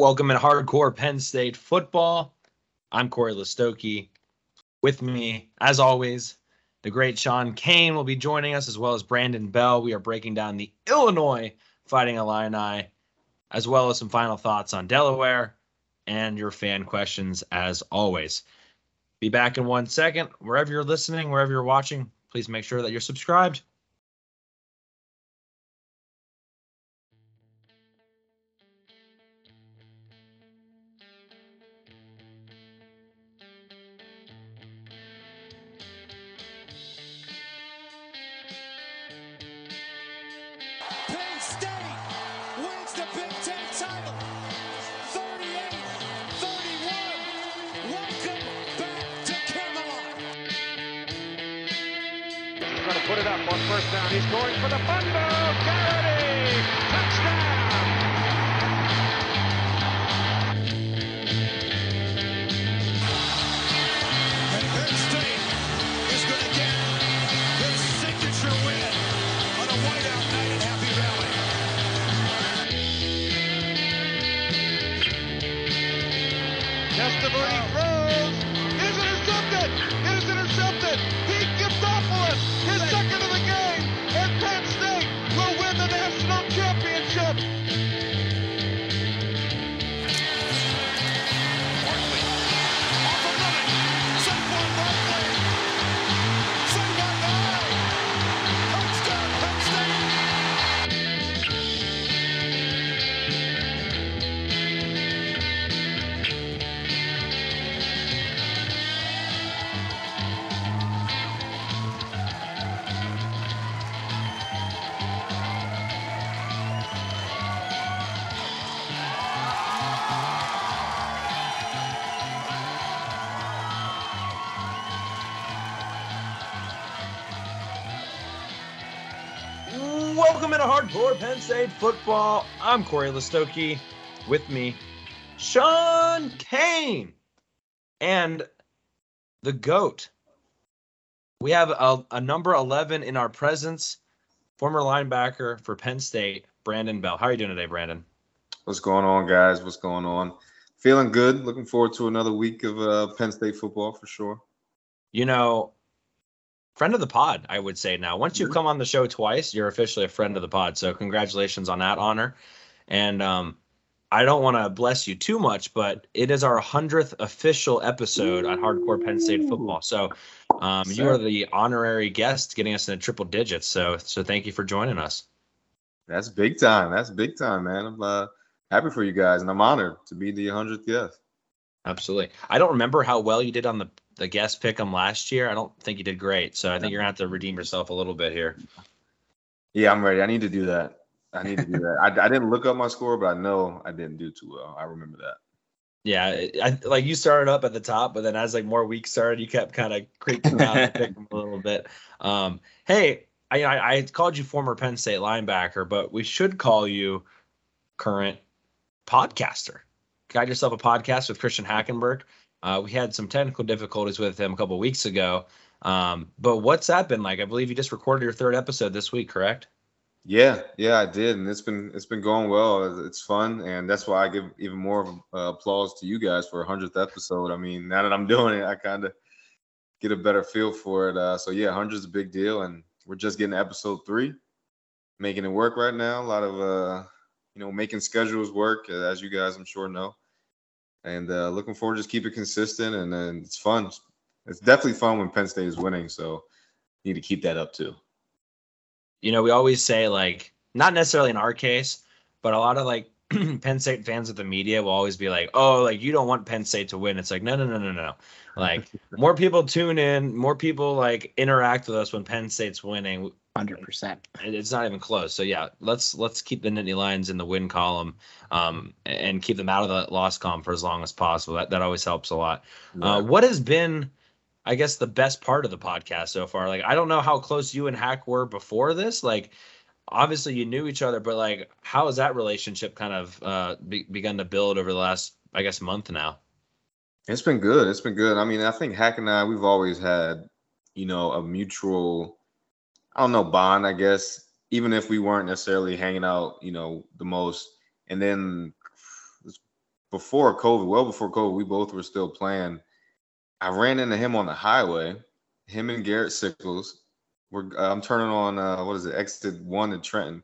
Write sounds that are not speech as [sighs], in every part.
Welcome in hardcore Penn State football. I'm Cory Lestochi. With me, as always, the great Shawn Kane will be joining us, as well as Brandon Bell. We are breaking down the Illinois Fighting Illini, as well as some final thoughts on Delaware and your fan questions, as always. Be back in one second. Wherever you're listening, wherever you're watching, please make sure that you're subscribed. Football. I'm Cory Lestochi. With me, Shawn Kane and the GOAT. We have a, a number 11 in our presence, former linebacker for Penn State, Brandon Bell. How are you doing today, Brandon? What's going on, guys? What's going on? Feeling good. Looking forward to another week of uh, Penn State football for sure. You know, friend of the pod, I would say now. Once you've come on the show twice, you're officially a friend of the pod. So congratulations on that honor. And um, I don't want to bless you too much, but it is our hundredth official episode on Hardcore Penn State football. So um, you are the honorary guest, getting us in the triple digits. So so thank you for joining us. That's big time. That's big time, man. I'm uh, happy for you guys, and I'm honored to be the hundredth guest. Absolutely. I don't remember how well you did on the the guest pick 'em last year. I don't think you did great. So I think you're gonna have to redeem yourself a little bit here. Yeah, I'm ready. I need to do that. I need to do that. I, I didn't look up my score, but I know I didn't do too well. I remember that. Yeah, I, like you started up at the top, but then as like more weeks started, you kept kind of creeping down and picking a little [laughs] bit. Um, hey, I, I I called you former Penn State linebacker, but we should call you current podcaster. Got yourself a podcast with Christian Hackenberg. Uh, we had some technical difficulties with him a couple weeks ago. Um, but what's that been like? I believe you just recorded your third episode this week, correct? Yeah, yeah, I did, and it's been it's been going well. It's fun, and that's why I give even more uh, applause to you guys for a hundredth episode. I mean, now that I'm [laughs] doing it, I kind of get a better feel for it. Uh, so yeah, hundred's a big deal, and we're just getting episode three, making it work right now. A lot of uh, you know, making schedules work, uh, as you guys I'm sure know, and uh, looking forward to just keep it consistent, and then it's fun. It's definitely fun when Penn State is winning, so need to keep that up too. you know, we always say like not necessarily in our case, but a lot of like [clears throat] Penn State fans of the media will always be like, "Oh, like you don't want Penn State to win." It's like, no, no, no, no, no. Like [laughs] more people tune in, more people like interact with us when Penn State's winning. Hundred percent. It's not even close. So yeah, let's let's keep the Nittany Lions in the win column, um, and keep them out of the loss column for as long as possible. That that always helps a lot. Uh, what has been, I guess, the best part of the podcast so far? Like, I don't know how close you and Hack were before this. Like, obviously you knew each other, but like, how has that relationship kind of uh, be- begun to build over the last, I guess, month now? It's been good. It's been good. I mean, I think Hack and I, we've always had, you know, a mutual, I don't know, bond, I guess, even if we weren't necessarily hanging out, you know, the most. And then before COVID, well before COVID, we both were still playing. I ran into him on the highway. Him and Garrett Sickels. We're uh, I'm turning on uh, what is it, exit one in Trenton,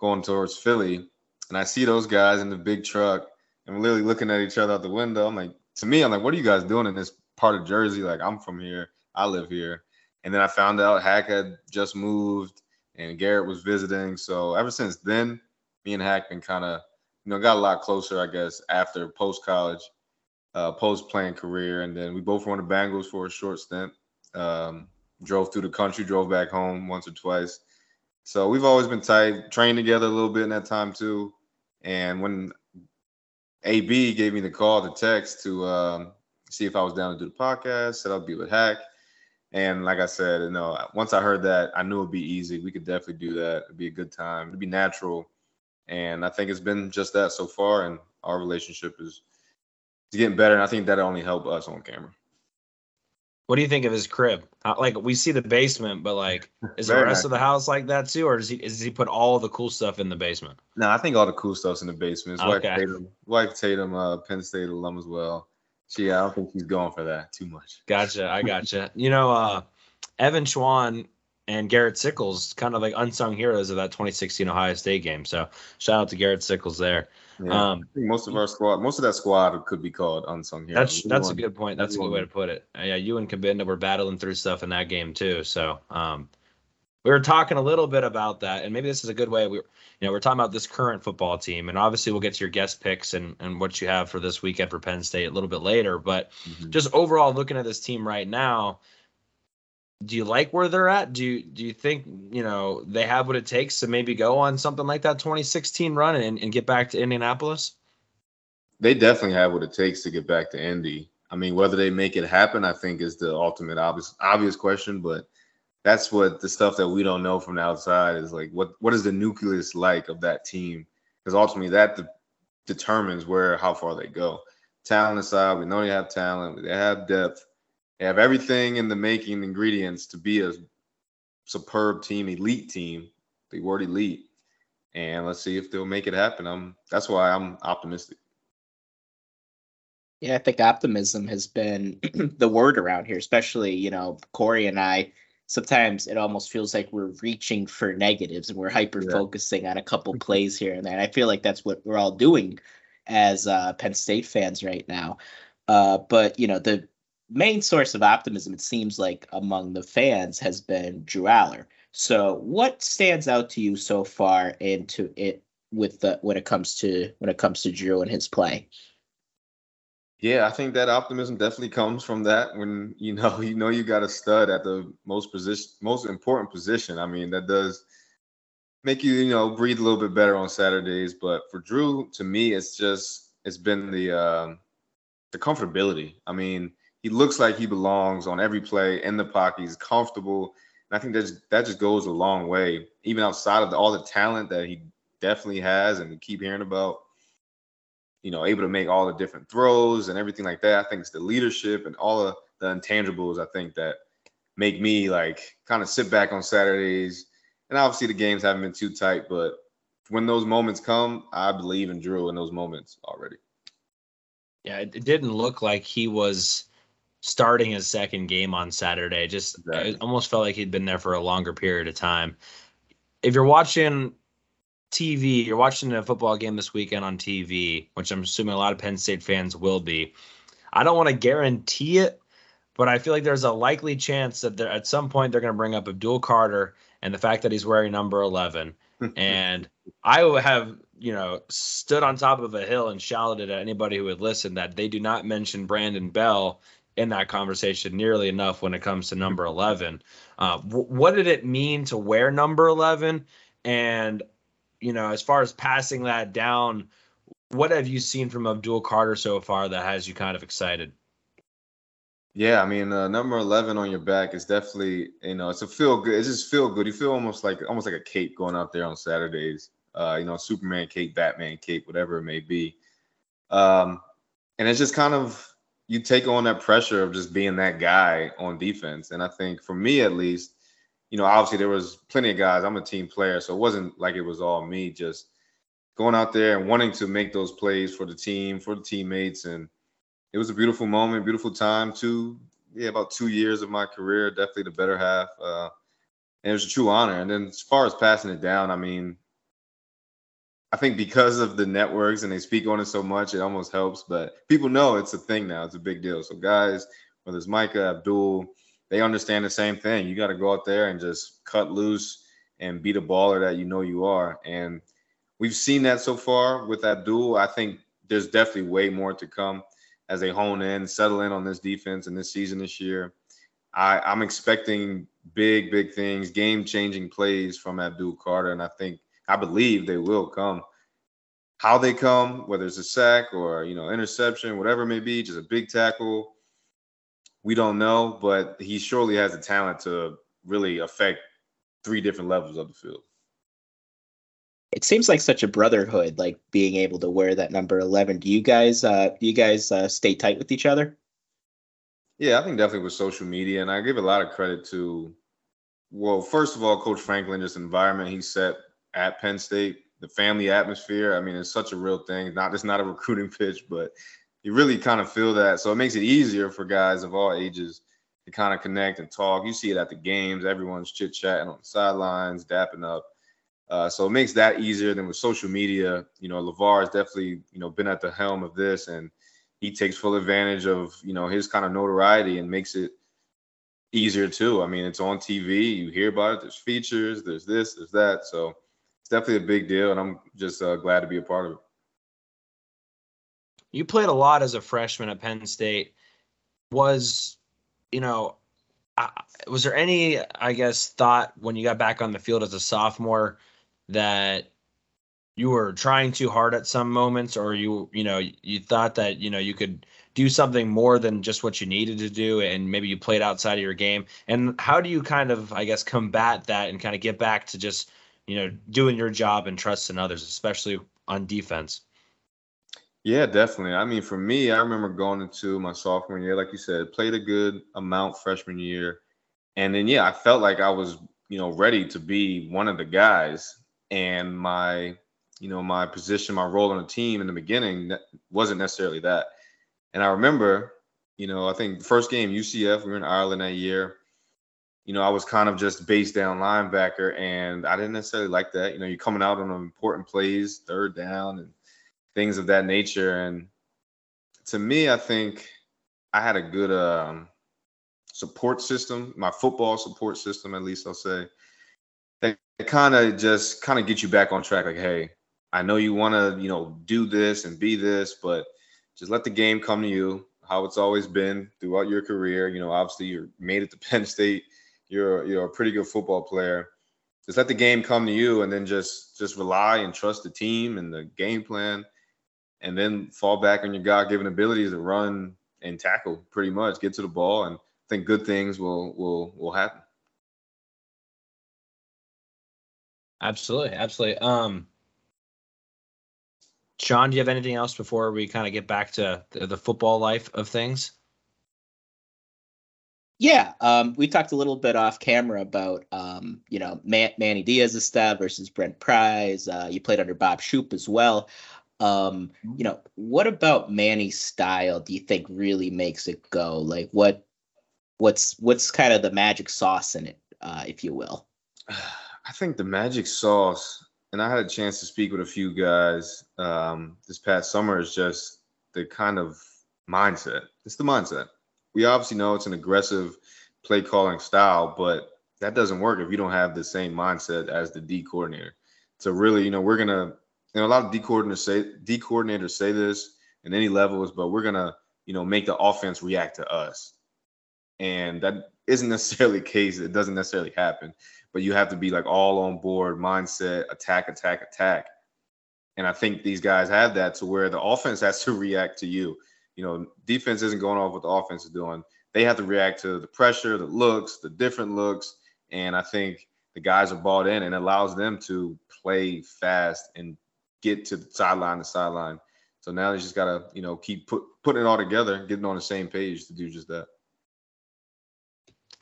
going towards Philly, and I see those guys in the big truck, and we're literally looking at each other out the window. I'm like, to me, I'm like, what are you guys doing in this part of Jersey? Like, I'm from here, I live here, and then I found out Hack had just moved, and Garrett was visiting. So ever since then, me and Hack been kind of, you know, got a lot closer, I guess, after post college, uh, post playing career, and then we both were on the Bengals for a short stint. Um, drove through the country, drove back home once or twice. So we've always been tight, trained together a little bit in that time too. And when AB gave me the call, the text to um, see if I was down to do the podcast, said I'll be with Hack. And like I said, you know, once I heard that, I knew it'd be easy. We could definitely do that. It'd be a good time. It'd be natural. And I think it's been just that so far. And our relationship is, is getting better. And I think that'll only helped us on camera. What do you think of his crib? Like we see the basement, but like, is the rest nice. of the house like that too, or does he does he put all the cool stuff in the basement? No, I think all the cool stuff's in the basement. Wife Okay. Tatum, wife Tatum, uh, Penn State alum as well. She, I don't think she's going for that too much. Gotcha, I gotcha. you know, uh, Evan Schwan and Garrett Sickels, kind of like unsung heroes of that 2016 Ohio State game. So shout out to Garrett Sickels there. Yeah. Um, I think most of our squad, most of that squad could be called unsung heroes. That's that's a good point. That's a good way to put it. Uh, Yeah, you and Cabinda were battling through stuff in that game too. So um, we were talking a little bit about that, and maybe this is a good way. We, you know, we're talking about this current football team, and obviously we'll get to your guest picks and and what you have for this weekend for Penn State a little bit later. But Mhm. just overall, looking at this team right now, do you like where they're at? Do you do you think you know they have what it takes to maybe go on something like that 2016 run and, and get back to Indianapolis? They definitely have what it takes to get back to Indy. I mean, whether they make it happen, I think is the ultimate obvious obvious question. But that's what the stuff that we don't know from the outside is like. What what is the nucleus like of that team? Because ultimately, that de- determines where how far they go. Talent aside, we know they have talent. They have depth. They have everything in the making ingredients to be a superb team, elite team. The word elite. And let's see if they'll make it happen. I'm that's why I'm optimistic. Yeah, I think optimism has been [clears throat] the word around here, especially, you know, Cory and I. Sometimes it almost feels like we're reaching for negatives and we're hyper focusing on a couple plays here and there. And I feel like that's what we're all doing as uh, Penn State fans right now. Uh, but, you know, the main source of optimism, it seems like among the fans, has been Drew Allar. So, what stands out to you so far into it with the when it comes to when it comes to Drew and his play? Yeah, I think that optimism definitely comes from that when you know [laughs] you know you got a stud at the most position most important position. I mean, that does make you, you know, breathe a little bit better on Saturdays. But for Drew, to me, it's just it's been the um the comfortability. I mean, he looks like he belongs on every play in the pocket. He's comfortable. And I think that's that just goes a long way, even outside of the, all the talent that he definitely has and we keep hearing about you know, able to make all the different throws and everything like that. I think it's the leadership and all of the intangibles I think that make me like kind of sit back on Saturdays. And obviously the games haven't been too tight, but when those moments come, I believe in Drew in those moments already. Yeah, it, didn't look like he was starting his second game on Saturday. Just Exactly. it almost felt like he'd been there for a longer period of time. If you're watching TV, you're watching a football game this weekend on TV, which I'm assuming a lot of Penn State fans will be. I don't want to guarantee it, but I feel like there's a likely chance that at some point they're going to bring up Abdul Carter and the fact that he's wearing number 11. [laughs] and I have, you know, stood on top of a hill and shouted at anybody who would listen that they do not mention Brandon Bell in that conversation nearly enough when it comes to number 11. Uh, w- what did it mean to wear number 11? And, you know, as far as passing that down, what have you seen from Abdul Carter so far that has you kind of excited? Yeah, I mean, uh, number eleven on your back is definitely, you know, it's a feel good. It just feel good. You feel almost like almost like a cape going out there on Saturdays. Uh, you know, Superman cape, Batman cape, whatever it may be. Um, and it's just kind of you take on that pressure of just being that guy on defense. And I think for me at least, you know, obviously there was plenty of guys. I'm a team player, so it wasn't like it was all me just going out there and wanting to make those plays for the team, for the teammates, and it was a beautiful moment, beautiful time. Two, yeah, about two years of my career, definitely the better half. Uh, and it was a true honor. And then as far as passing it down, I mean, I think because of the networks and they speak on it so much, it almost helps. But people know it's a thing now. It's a big deal. So guys, whether it's Micah, Abdul, they understand the same thing. You got to go out there and just cut loose and be the baller that you know you are. And we've seen that so far with Abdul. I think there's definitely way more to come as they hone in, settle in on this defense and this season this year. I, I'm expecting big, big things, game changing plays from Abdul Carter. And I think I believe they will come. How they come, whether it's a sack or you know interception, whatever it may be, just a big tackle, we don't know. But he surely has the talent to really affect three different levels of the field. It seems like such a brotherhood, like being able to wear that number eleven. Do you guys, uh, do you guys uh, stay tight with each other? Yeah, I think definitely with social media, and I give a lot of credit to, well, first of all, Coach Franklin, just environment he set at Penn State, the family atmosphere. I mean, it's such a real thing. Not it's not a recruiting [laughs] pitch, but you really kind of feel that. So it makes it easier for guys of all ages to kind of connect and talk. You see it at the games. Everyone's chit chatting on the sidelines, dapping up. Uh, so it makes that easier than with social media. You know, LaVar has definitely, you know, been at the helm of this and he takes full advantage of, you know, his kind of notoriety and makes it easier too. I mean, it's on TV. You hear about it. There's features. There's this. There's that. So it's definitely a big deal, and I'm just uh, glad to be a part of it. You played a lot as a freshman at Penn State. Was, you know, was there any, I guess, thought when you got back on the field as a sophomore that you were trying too hard at some moments, or you, you know, you thought that you know you could do something more than just what you needed to do, and maybe you played outside of your game? And how do you kind of, I guess, combat that and kind of get back to just you know, doing your job and trusting others, especially on defense. Yeah, definitely. I mean, for me, I remember going into my sophomore year, like you said, played a good amount freshman year. And then, yeah, I felt like I was, you know, ready to be one of the guys. And my, you know, my position, my role on the team in the beginning wasn't necessarily that. And I remember, you know, I think first game UCF, we were in Ireland that year you know, I was kind of just based down linebacker, and I didn't necessarily like that. You know, you're coming out on important plays, third down, and things of that nature. And to me, I think I had a good um, support system, my football support system, at least I'll say, that kind of just kind of get you back on track. Like, hey, I know you want to, you know, do this and be this, but just let the game come to you. How it's always been throughout your career. You know, obviously you're made it to [laughs] Penn State you're you're a pretty good football player. Just let the game come to you, and then just just rely and trust the team and the game plan, and then fall back on your God-given abilities to run and tackle. Pretty much, get to the ball, and I think good things will will will happen. Absolutely, absolutely. Um, Shawn, do you have anything else before we kind of get back to the, the football life of things? Yeah, um, we talked a little bit off camera about um, you know Man- Manny Diaz's style versus Brent Pry's. Uh, you played under Bob Shoop as well. Um, you know, what about Manny's style do you think really makes it go? Like what what's what's kind of the magic sauce in it, uh, if you will? I think the magic sauce, and I had a chance to speak with a few guys um, this past summer, is just the kind of mindset. It's the mindset we obviously know it's an aggressive play calling style, but that doesn't work if you don't have the same mindset as the D coordinator. So really, you know, we're gonna, know, a lot of D coordinators say D coordinators say this in any levels, but we're gonna, you know, make the offense react to us. And that isn't [laughs] necessarily the case. It doesn't necessarily happen. But you have to be like all on board mindset, attack, attack, attack. And I think these guys have that to where the offense [laughs] has to react to you you know, defense isn't going off what the offense is doing. They have to react to the pressure, the looks, the different looks. And I think the guys are bought in and allows them to play fast and get to the sideline to sideline. So now they just gotta, you know, keep put, putting it all together, getting on the same page to do just that.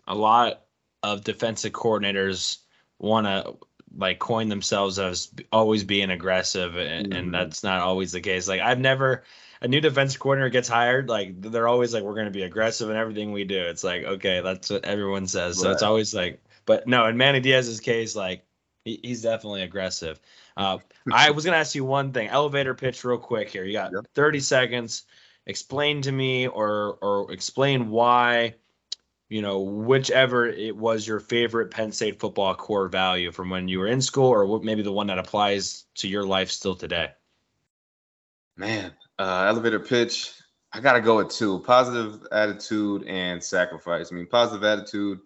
A lot of defensive coordinators want to like coin themselves as always being aggressive, and, Mhm. and that's not always the case. Like I've never a new defense coordinator gets hired, like they're always like we're going to be aggressive in everything we do. It's like okay, that's what everyone says. So it's always like, but no, in Manny Diaz's case, like he, he's definitely aggressive. [laughs] Uh, I was gonna ask you one thing. Elevator pitch, real quick here. You got Yep. 30 seconds. Explain to me, or or explain why, you know, whichever it was your favorite Penn State football core value from when you were in school, or what maybe the one that applies to your life still today. Man, uh, elevator pitch. I gotta go with two: positive attitude and sacrifice. I mean, positive attitude.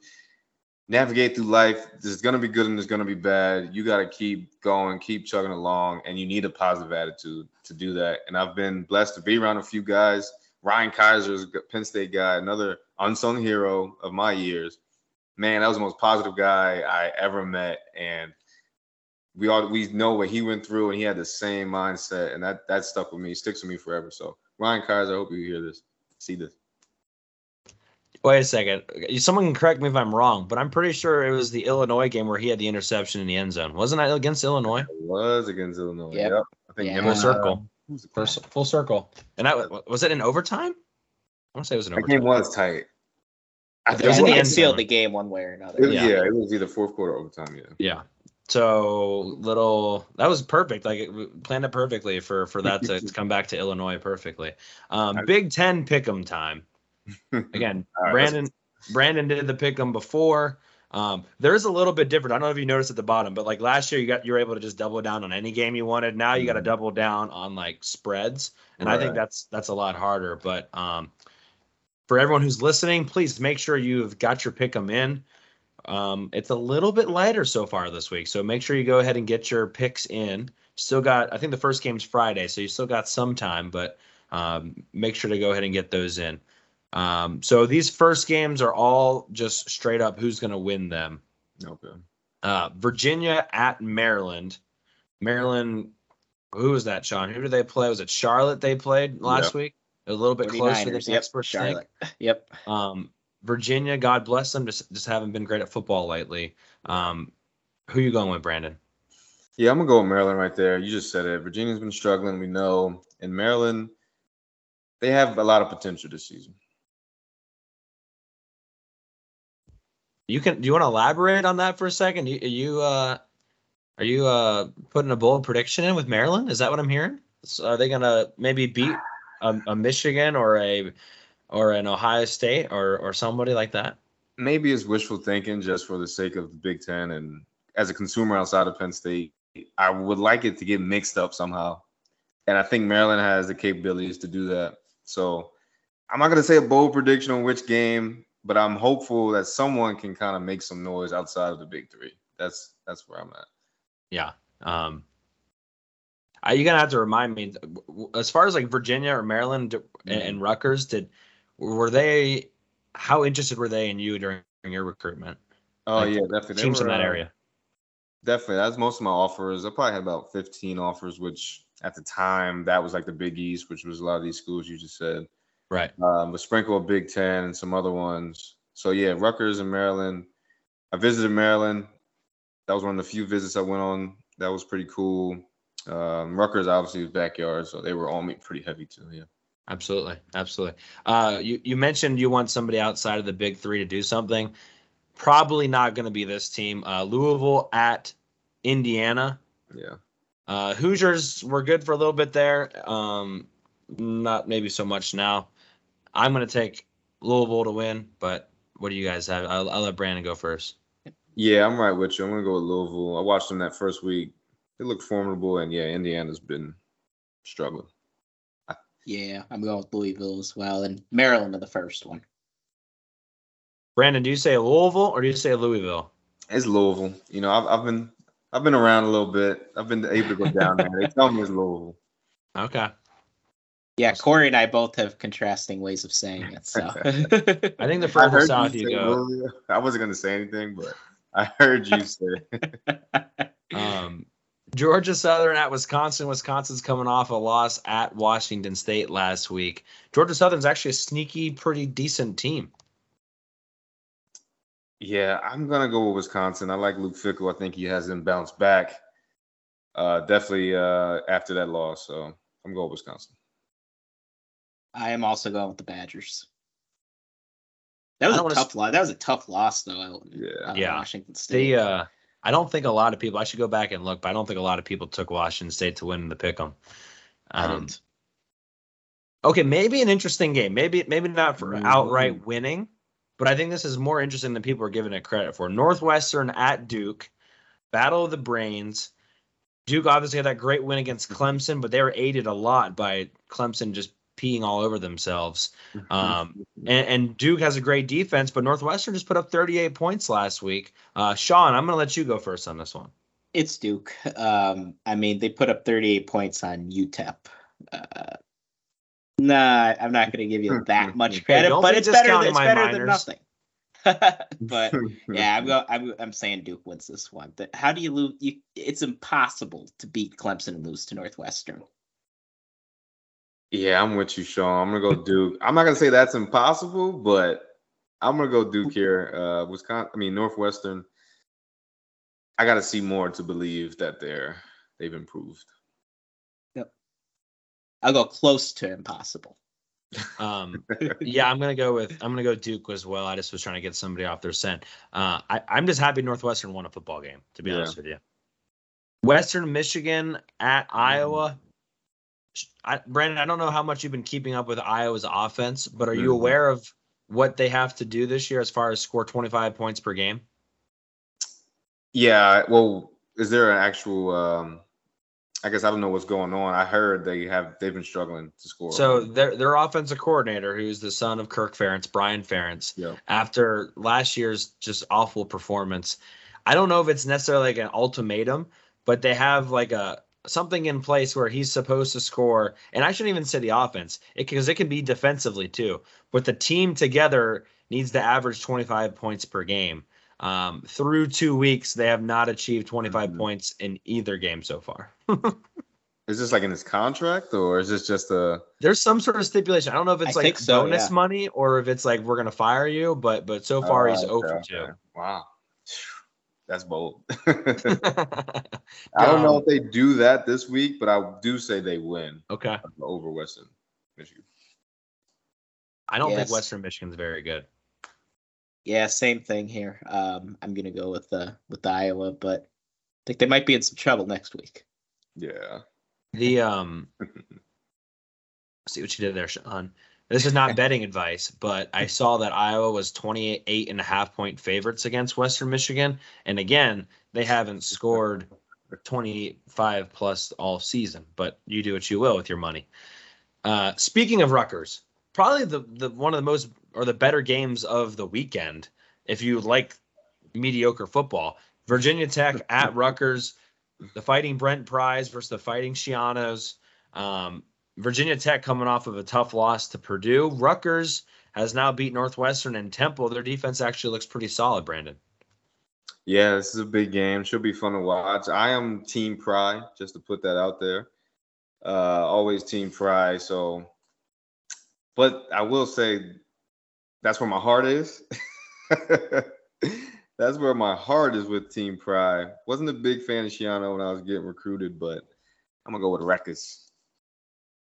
Navigate through life. There's gonna be good and there's gonna be bad. You gotta keep going, keep chugging along, and you need a positive attitude to do that. And I've been blessed to be around a few guys. Ryan Keiser is a Penn State guy, another unsung hero of my years. Man, that was the most positive guy I ever met, and we all we know what he went through and he had the same mindset and that that stuck with me sticks with me forever so ryan keiser i hope you hear this see this Wait a second. Someone can correct me if I'm wrong, but I'm pretty sure it was the Illinois game where he had the interception in the end zone. Wasn't that against Illinois? it was against illinois Yep. yep, i think Yeah. Full and, uh, circle. who the Full, full circle. And that was it in overtime? I want to say it was in that overtime. game was tight It I was think in the it end sealed zone. the game one way or another. it, Yeah. yeah. it was either fourth quarter or overtime yeah Yeah. So little that was perfect. Like it planned it perfectly for for that to, to come back to Illinois perfectly. Um, Big Ten pick'em time. [laughs] Again, right, Brandon Brandon did the pick'em before. Um, there's a little bit different. I don't know if you noticed at the bottom, but like last year, you got you were able to just double down on any game you wanted. Now you got to Mhm. double down on like spreads, and I think that's that's a lot harder. But um, for everyone who's listening, please make sure you've got your pick'em in. Um, it's a little bit lighter so far this week, so make sure you go ahead and get your picks in. Still got, I think the first game's Friday, so you still got some time, but um, make sure to go ahead and get those in. Um, so these first games are all just straight up who's going to win them. okay Uh, Virginia at Maryland. Maryland, who was that, Shawn? Who did they play? Was it Charlotte they played last week? A little bit closer than the yep, experts think. [laughs] Yep. Um, Virginia, God bless them, just just haven't been great at football lately. Um, who you going with, Brandon? yeah i'm gonna go with maryland right there you just said it virginia's been struggling we know and maryland they have a lot of potential this season You can. Do you want to elaborate on that for a second? You, you uh, are you uh putting a bold prediction in with Maryland? Is that what I'm hearing? So are they gonna maybe beat a, a Michigan or a or an Ohio State or or somebody like that? maybe it's wishful thinking just for the sake of the Big Ten. And as a consumer outside of Penn State, I would like it to get mixed up somehow. And I think Maryland has the capabilities to do that. So I'm not going to say a bold prediction on which game, but I'm hopeful that someone can kind of make some noise outside of the Big Three. That's that's where I'm at. Yeah. Um, I, you're gonna have to remind me as far as like Virginia or Maryland and, and Rutgers. Did were they? How interested were they in you during your recruitment? Oh Like, yeah, definitely. Teams in that uh, area. Definitely. That's most of my offers. I probably had about 15 offers, which at the time that was like the Big East, which was a lot of these schools you just said. Right. Um, a sprinkle of Big Ten and some other ones. So yeah, Rutgers and Maryland. I visited Maryland. That was one of the few visits I went on. That was pretty cool. Um, Rutgers obviously was backyard, so they were on me pretty heavy too. Yeah. Absolutely, absolutely. Uh, you you mentioned you want somebody outside of the big three to do something. Probably not going to be this team. Uh, Louisville at Indiana. Yeah. Uh, Hoosiers were good for a little bit there. Um, not maybe so much now. I'm going to take Louisville to win, but what do you guys have? I'll, I'll let Brandon go first. Yeah, I'm right with you. I'm gonna go with Louisville. I watched them that first week. They look formidable, and yeah, Indiana's been struggling. Yeah, I'm going with Louisville as well, and Maryland in the first one. Brandon, do you say Louisville or do you say Louisville? It's Louisville. You know, I've, I've been I've been around a little bit. I've been able to go down there. They tell me it's Louisville. Okay. Yeah, Cory and I both have contrasting ways of saying it. So [laughs] I think the I further heard south you you go, Louisville. I wasn't gonna say anything, but I heard you say. [laughs] Um, Georgia Southern at Wisconsin. Wisconsin's coming off a loss at Washington State last week. Georgia Southern's actually a sneaky, pretty decent team. Yeah, I'm gonna go with Wisconsin. I like Luke Fickell. I think he has him bounce back. Uh, definitely uh, after that loss. So I'm going with Wisconsin. I am also going with the Badgers. That was I a don't tough loss. That was a tough loss, though. Yeah. uh, Yeah. Washington State. The uh, I don't think a lot of people. I should go back and look, but I don't think a lot of people took Washington State to win the pick'em. I Um, okay, maybe an interesting game. Maybe maybe not for Mhm. outright winning, but I think this is more interesting than people are giving it credit for. Northwestern at Duke, battle of the brains. Duke obviously had that great win against Clemson, but they were aided a lot by Clemson just peeing all over themselves. Um, and, and Duke has a great defense, but Northwestern just put up 38 points last week. Uh, Shawn, I'm going to let you go first on this one. It's Duke. Um, I mean, they put up 38 points on UTEP. Uh, nah, I'm not going to give you that much credit, don't but it's better, discounting it's my better than nothing. [laughs] but yeah, I'm, go, I'm I'm saying Duke wins this one. But how do you lose? You, it's impossible to beat Clemson and lose to Northwestern. Yeah, I'm with you, Shawn. I'm gonna go Duke. I'm not gonna say that's impossible, but I'm gonna go Duke here. Uh, Wisconsin. I mean Northwestern. I got to see more to believe that they're they've improved. Yep. I'll go close to impossible. Um, yeah, I'm gonna go with I'm gonna go Duke as well. I just was trying to get somebody off their scent. Uh, I, I'm just happy Northwestern won a football game. To be Yeah. honest with you, Western Michigan at Iowa. I, Brandon, I don't know how much you've been keeping up with Iowa's offense, but are you Mhm. aware of what they have to do this year as far as score 25 points per game? Yeah. Well, is there an actual? Um, I guess I don't know what's going on. I heard they have they've been struggling to score. So their their offensive coordinator, who's the son of Kirk Ferentz, Brian Ferentz, yeah. after last year's just awful performance. I don't know if it's necessarily like an ultimatum, but they have like a something in place where he's supposed to score. And I shouldn't even say the offense, because it, can be defensively too. But the team together needs to average 25 points per game. Um, through two weeks, they have not achieved 25 Mhm. points in either game so far. [laughs] Is this like in his contract or is this just a? There's some sort of stipulation. I don't know if it's I like so, bonus yeah. money or if it's like we're gonna fire you, but but so far he's Oh, 0 okay, 2. okay. Wow. That's bold. I [laughs] [laughs] I don't know if they do that this week, but I do say they win Okay. over Western Michigan. I don't think Yes. Western Michigan's very good. Yeah, same thing here. Um, I'm gonna go with the with the Iowa, but I think they might be in some trouble next week. Yeah. The um [laughs] see what you did there, Shawn. This is not betting advice, but I saw that Iowa was 28 and a half point favorites against Western Michigan. And again, they haven't scored 25 plus all season, but you do what you will with your money. Uh, speaking of Rutgers, probably the, the one of the most or the better games of the weekend, if you like mediocre football. Virginia Tech at [laughs] Rutgers, the Fighting Brent Prys versus the Fighting Schianos. Um, Virginia Tech coming off of a tough loss to Purdue. Rutgers has now beat Northwestern and Temple. Their defense actually looks pretty solid, Brandon. Yeah, this is a big game. Should be fun to watch. I am Team Pry, just to put that out there. Uh, always Team Pry. So, but I will say that's where my heart is. [laughs] that's where my heart is with Team Pry. Wasn't a big fan of Schiano when I was getting recruited, but I'm gonna go with Rutgers.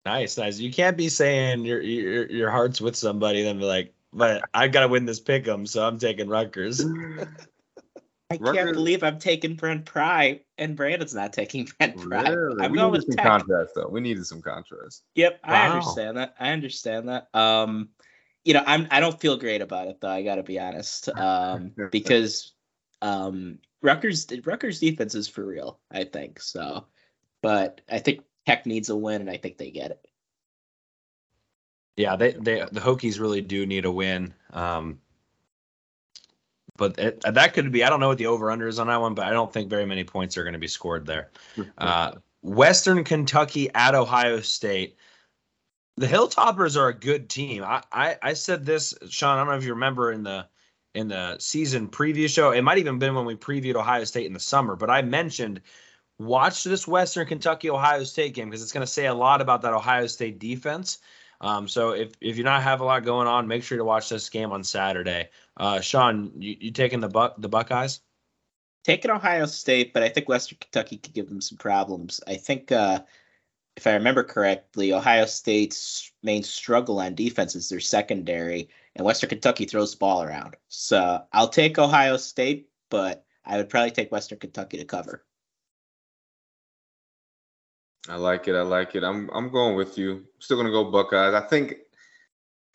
Nice, nice. You can't be saying your your your heart's with somebody and then be like, but I gotta win this pick'em, so I'm taking Rutgers. [laughs] I can't believe I'm taking Brent Pry and Brandon's not taking Brent Pry. Really? I'm we going needed with some Tech. contrast though. We needed some contrast. Yep, I understand that. I understand that. Um, you know, I'm I don't feel great about it though. I got to be honest. [laughs] Um, because um, Rutgers Rutgers defense is for real. I think so, but I think Tech needs a win, and I think they get it. Yeah, they they the Hokies really do need a win. Um, but it, that could be. I don't know what the over under is on that one, but I don't think very many points are going to be scored there. Uh, Western Kentucky at Ohio State. The Hilltoppers are a good team. I, I I said this, Shawn. I don't know if you remember in the in the season preview show. It might even been when we previewed Ohio State in the summer, but I mentioned watch this Western Kentucky Ohio State game because it's going to say a lot about that Ohio State defense. Um, so if if you not have a lot going on, make sure to watch this game on Saturday. Uh, Shawn, you, you taking the buck the Buckeyes? taking Ohio State, but I think Western Kentucky could give them some problems. I think, uh, if I remember correctly, Ohio State's main struggle on defense is their secondary, and Western Kentucky throws the ball around. So I'll take Ohio State, but I would probably take Western Kentucky to cover. I like it. I like it. I'm I'm going with you. Still gonna go Buckeyes. I think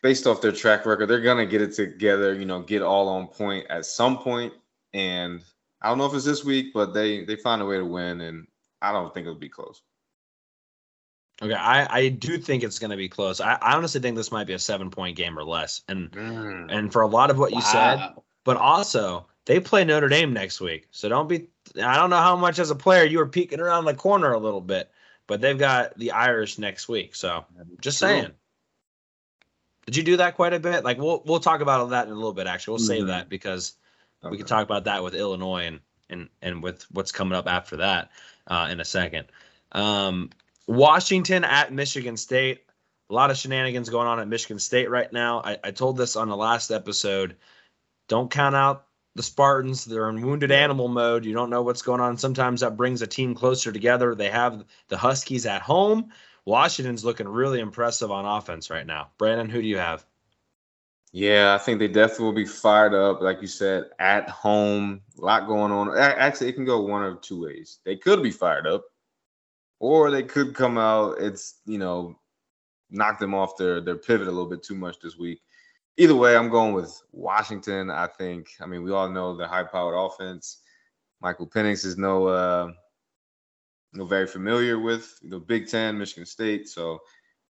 based off their track record, they're gonna get it together. You know, get all on point at some point. And I don't know if it's this week, but they they find a way to win, and I don't think it'll be close. Okay, I, I do think it's going to be close. I, I honestly think this might be a seven point game or less. And mm. and for a lot of what you said, but also they play Notre Dame next week. So don't be. I don't know how much as a player you were peeking around the corner a little bit, but they've got the Irish next week. So just True. saying. Did you do that quite a bit? Like we'll we'll talk about that in a little bit. Actually, we'll save Mhm. that because we can talk about that with Illinois and and and with what's coming up after that uh, in a second. Um, Washington at Michigan State. A lot of shenanigans going on at Michigan State right now. I, I told this on the last episode. Don't count out the Spartans. They're in wounded animal mode. You don't know what's going on. Sometimes that brings a team closer together. They have the Huskies at home. Washington's looking really impressive on offense right now. Brandon, who do you have? Yeah, I think they definitely will be fired up, like you said, at home. A lot going on. Actually, it can go one of two ways. They could be fired up, or they could come out. It's you know, knock them off their their pivot a little bit too much this week. Either way, I'm going with Washington. I think. I mean, we all know the high-powered offense. Michael Penix is no uh, no very familiar with the Big Ten, Michigan State. So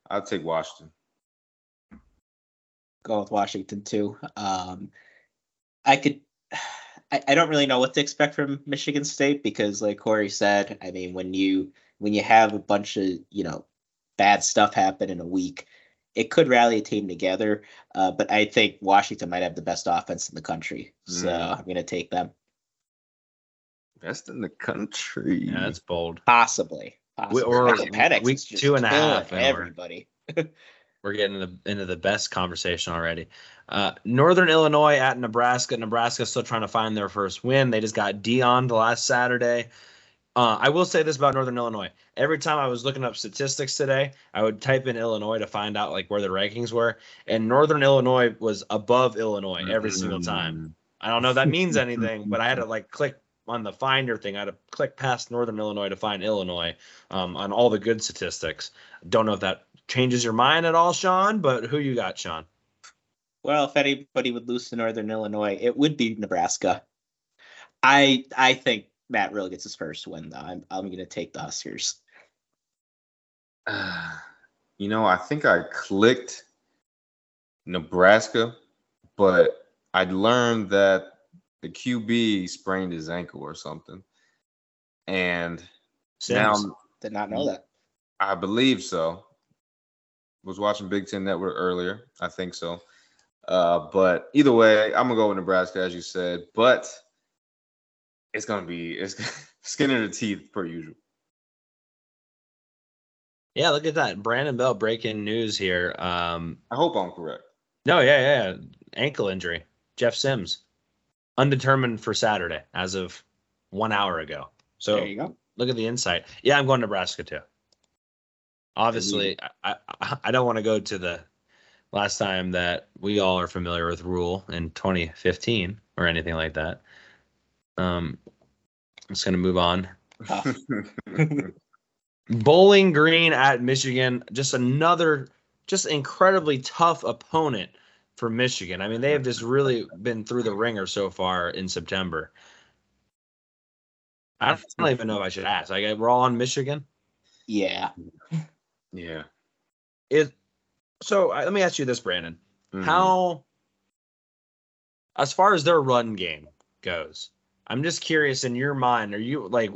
I'll take Washington. Go with Washington too. Um, I could. [sighs] I, I don't really know what to expect from Michigan State because, like Cory said, I mean, when you when you have a bunch of you know bad stuff happen in a week, it could rally a team together. Uh, but I think Washington might have the best offense in the country, so Mm. I'm gonna take them. Best in the country. Yeah, that's bold. Possibly. Possibly. or Penix week is just two and a killing half, and we're- Everybody. [laughs] We're getting into, into the best conversation already. Uh, Northern Illinois at Nebraska. Nebraska still trying to find their first win. They just got Dion the last Saturday. Uh, I will say this about Northern Illinois. Every time I was looking up statistics today, I would type in Illinois to find out like where the rankings were, and Northern Illinois was above Illinois every single time. I don't know if that means anything, but I had to like click on the finder thing. I had to click past Northern Illinois to find Illinois um, on all the good statistics. Don't know if that changes your mind at all, Shawn, but who you got, Shawn? Well, if anybody would lose to Northern Illinois, it would be Nebraska. I I think Matt really gets his first win though. I'm I'm gonna take the Huskers. Uh, [sighs] you know, I think I clicked Nebraska, but I learned that the QB sprained his ankle or something. And now Did not know that. I believe so. Was watching Big Ten Network earlier. I think so. Uh, but either way, I'm gonna go with Nebraska, as you said. But it's gonna be it's [laughs] skin in the teeth per usual. Yeah, look at that. Brandon Bell breaking news here. Um, I hope I'm correct. no, yeah, yeah, yeah. Ankle injury. Jeff Sims. Undetermined for Saturday as of one hour ago. So there you go. look at the insight. Yeah, I'm going to Nebraska too. Obviously, I, I, I don't want to go to the last time that we all are familiar with Rhule in 2015 or anything like that. Um, I'm just gonna move on. Tough. [laughs] Bowling Green at Michigan, just another just incredibly tough opponent for Michigan. I mean, they have just really been through the ringer so far in September. I don't [laughs] even know if I should ask. Like, we're all on Michigan. Yeah. yeah. Is so. I- Let me ask you this, Brandon. Mhm. How, as far as their run game goes, I'm just curious in your mind, are you like,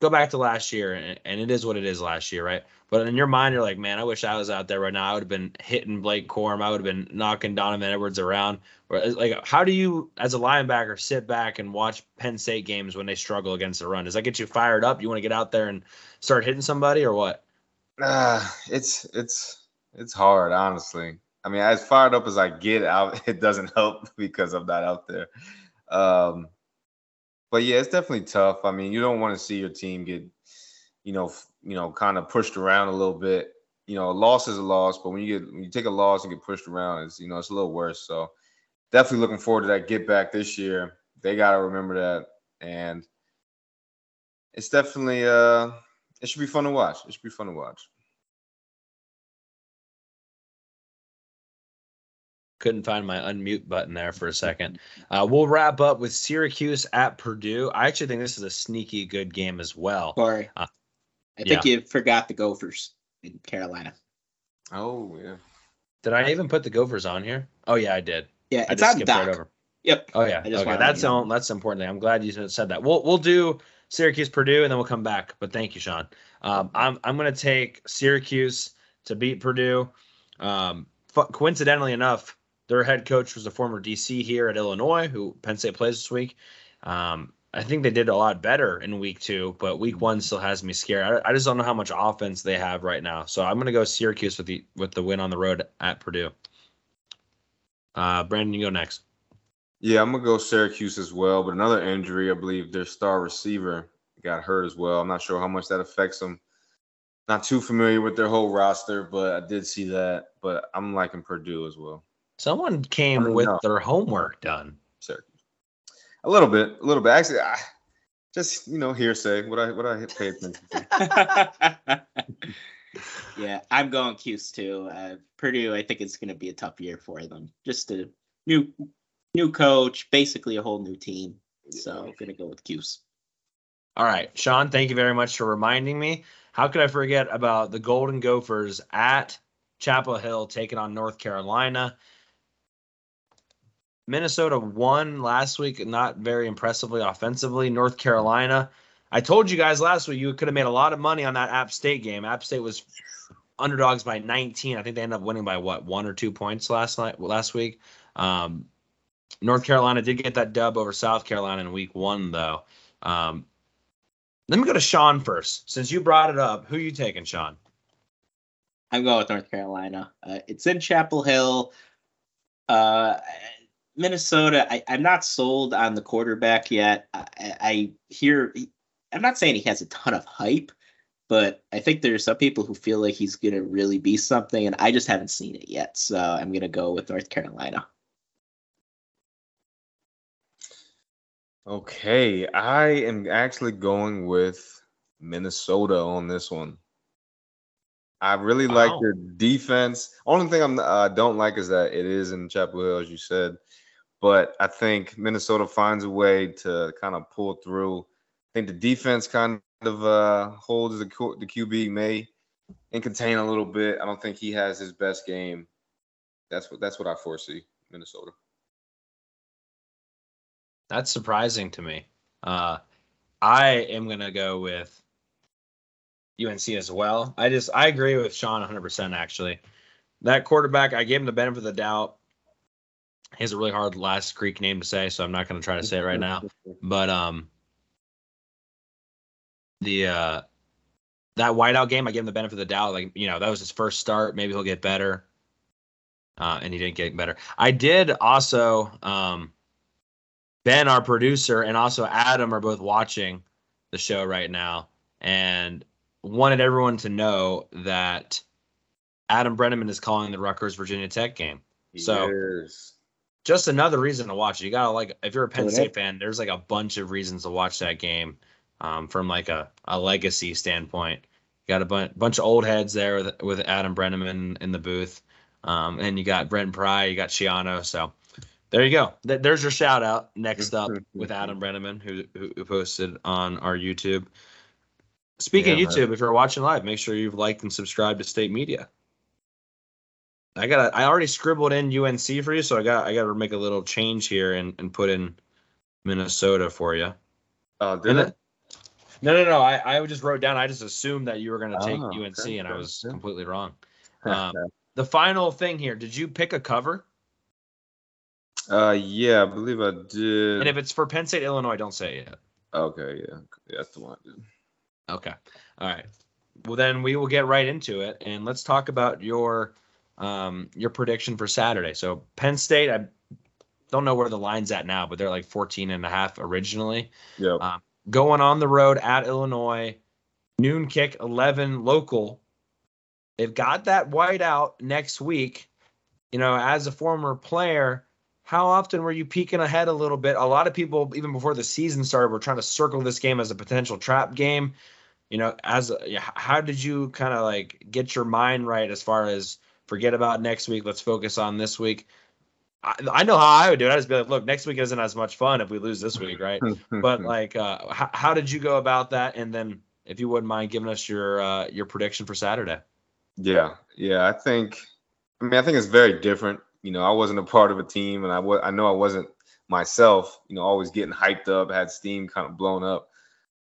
go back to last year, and, and it is what it is last year, right? But in your mind, you're like, man, I wish I was out there right now. I would have been hitting Blake Corum. I would have been knocking Donovan Edwards around. Or like, how do you, as a linebacker, sit back and watch Penn State games when they struggle against the run? Does that get you fired up? You want to get out there and start hitting somebody, or what? Uh, it's it's it's hard, honestly. I mean, as fired up as I get out, [laughs] it doesn't help [laughs] because I'm not out there. Um, but yeah, it's definitely tough. I mean, you don't want to see your team get, you know, you know, kind of pushed around a little bit. You know, a loss is a loss, but when you get when you take a loss and get pushed around, it's you know, it's a little worse. So definitely looking forward to that get back this year. They gotta remember that, and it's definitely uh, it should be fun to watch. It should be fun to watch. Couldn't find my unmute button there for a second. Uh, we'll wrap up with Syracuse at Purdue. I actually think this is a sneaky good game as well. Cory, Uh, I think you forgot the Gophers in Carolina. Oh yeah. Did I even put the Gophers on here? Oh yeah, I did. Yeah, I it's just on skipped Doc. right over. Yep. Oh yeah, I just okay. That's let you know. the, that's the important thing. I'm glad you said that. We'll we'll do Syracuse Purdue and then we'll come back. But thank you, Shawn. Um, I'm I'm gonna take Syracuse to beat Purdue. Um, fu- coincidentally enough, their head coach was a former DC here at Illinois, who Penn State plays this week. Um, I think they did a lot better in week two, but week one still has me scared. I, I just don't know how much offense they have right now. So I'm gonna go Syracuse with the with the win on the road at Purdue. Uh, Brandon, you go next. Yeah, I'm gonna go Syracuse as well, but another injury. I believe their star receiver got hurt as well. I'm not sure how much that affects them. Not too familiar with their whole roster, but I did see that. But I'm liking Purdue as well. Someone came with know. their homework done. Syracuse. A little bit, a little bit. Actually, I, just you know, hearsay. What I what I pay attention to. [laughs] yeah, I'm going Cuse too. Uh, Purdue, I think it's going to be a tough year for them. Just a new new coach, basically a whole new team. So I'm going to go with Cuse. All right, Shawn, thank you very much for reminding me. How could I forget about the Golden Gophers at Chapel Hill taking on North Carolina? Minnesota won last week, not very impressively offensively. North Carolina, I told you guys last week you could have made a lot of money on that App State game. App State was underdogs by 19. I think they ended up winning by what one or two points last night last week. Um, North Carolina did get that dub over South Carolina in week one, though. Um, let me go to Shawn first. Since you brought it up, who you taking, Shawn? I'm going with North Carolina. Uh, it's in Chapel Hill. Uh, Minnesota, I, I'm not sold on the quarterback yet. I, I I hear, I'm not saying he has a ton of hype, but I think there's some people who feel like he's going to really be something, and I just haven't seen it yet. So I'm going to go with North Carolina. Okay, I am actually going with Minnesota on this one. I really like Wow. their defense. Only thing I'm uh, don't like is that it is in Chapel Hill, as you said. But I think Minnesota finds a way to kind of pull through. I think the defense kind of uh, holds the the QB may and contain a little bit. I don't think he has his best game. That's what that's what I foresee Minnesota. That's surprising to me. Uh, I am gonna go with UNC as well. I just I agree with Shawn 100 percent actually. That quarterback, I gave him the benefit of the doubt. He has a really hard last Greek name to say, so I'm not gonna try to say it right now. But um, the uh, that whiteout game, I gave him the benefit of the doubt. Like you know, that was his first start. Maybe he'll get better. Uh, and he didn't get better. I did also um Ben, our producer, and also Adam are both watching the show right now and wanted everyone to know that Adam Breneman is calling the Rutgers Virginia Tech game. So- Yes. Just another reason to watch it. You gotta like if you're a Penn State fan, there's like a bunch of reasons to watch that game um, from like a, a legacy standpoint. You got a bun- bunch of old heads there with with Adam Breneman in the booth. Um, and you got Brent Pry, you got Schiano. So there you go. Th- there's your shout out. Next up with Adam Breneman, who, who who posted on our YouTube. Speaking Yeah, of YouTube, if you're watching live, make sure you've liked and subscribed to State Media. I got I already scribbled in UNC for you, so I got I got to make a little change here and, and put in Minnesota for you. Oh, did And it? no, no, no. I, I just wrote down. I just assumed that you were going to take Oh, UNC, okay, and I was completely wrong. [laughs] Um, the final thing here. Did you pick a cover? Uh, yeah, I believe I did. And if it's for Penn State, Illinois, don't say it yet. okay, yeah, yeah, that's the one I did. Okay. All right. Well, then we will get right into it, and let's talk about your um, your prediction for Saturday. So Penn State, I don't know where the line's at now, but they're like 14 and a half originally. Yep. Uh, Going on the road at Illinois, noon kick 11 local. They've got that white out next week. You know, as a former player, how often were you peeking ahead a little bit? A lot of people, even before the season started, were trying to circle this game as a potential trap game. You know, as a, how did you kind of like get your mind right as far as forget about next week, let's focus on this week? I, I know how I would do it. I just be like, look, next week isn't as much fun if we lose this week, right? [laughs] but like, uh, how, how did you go about that? And then, if you wouldn't mind giving us your uh, your prediction for Saturday. Yeah, yeah. I think. I mean, I think it's very different. You know, I wasn't a part of a team, and I was. I know I wasn't myself. You know, always getting hyped up, had steam kind of blown up.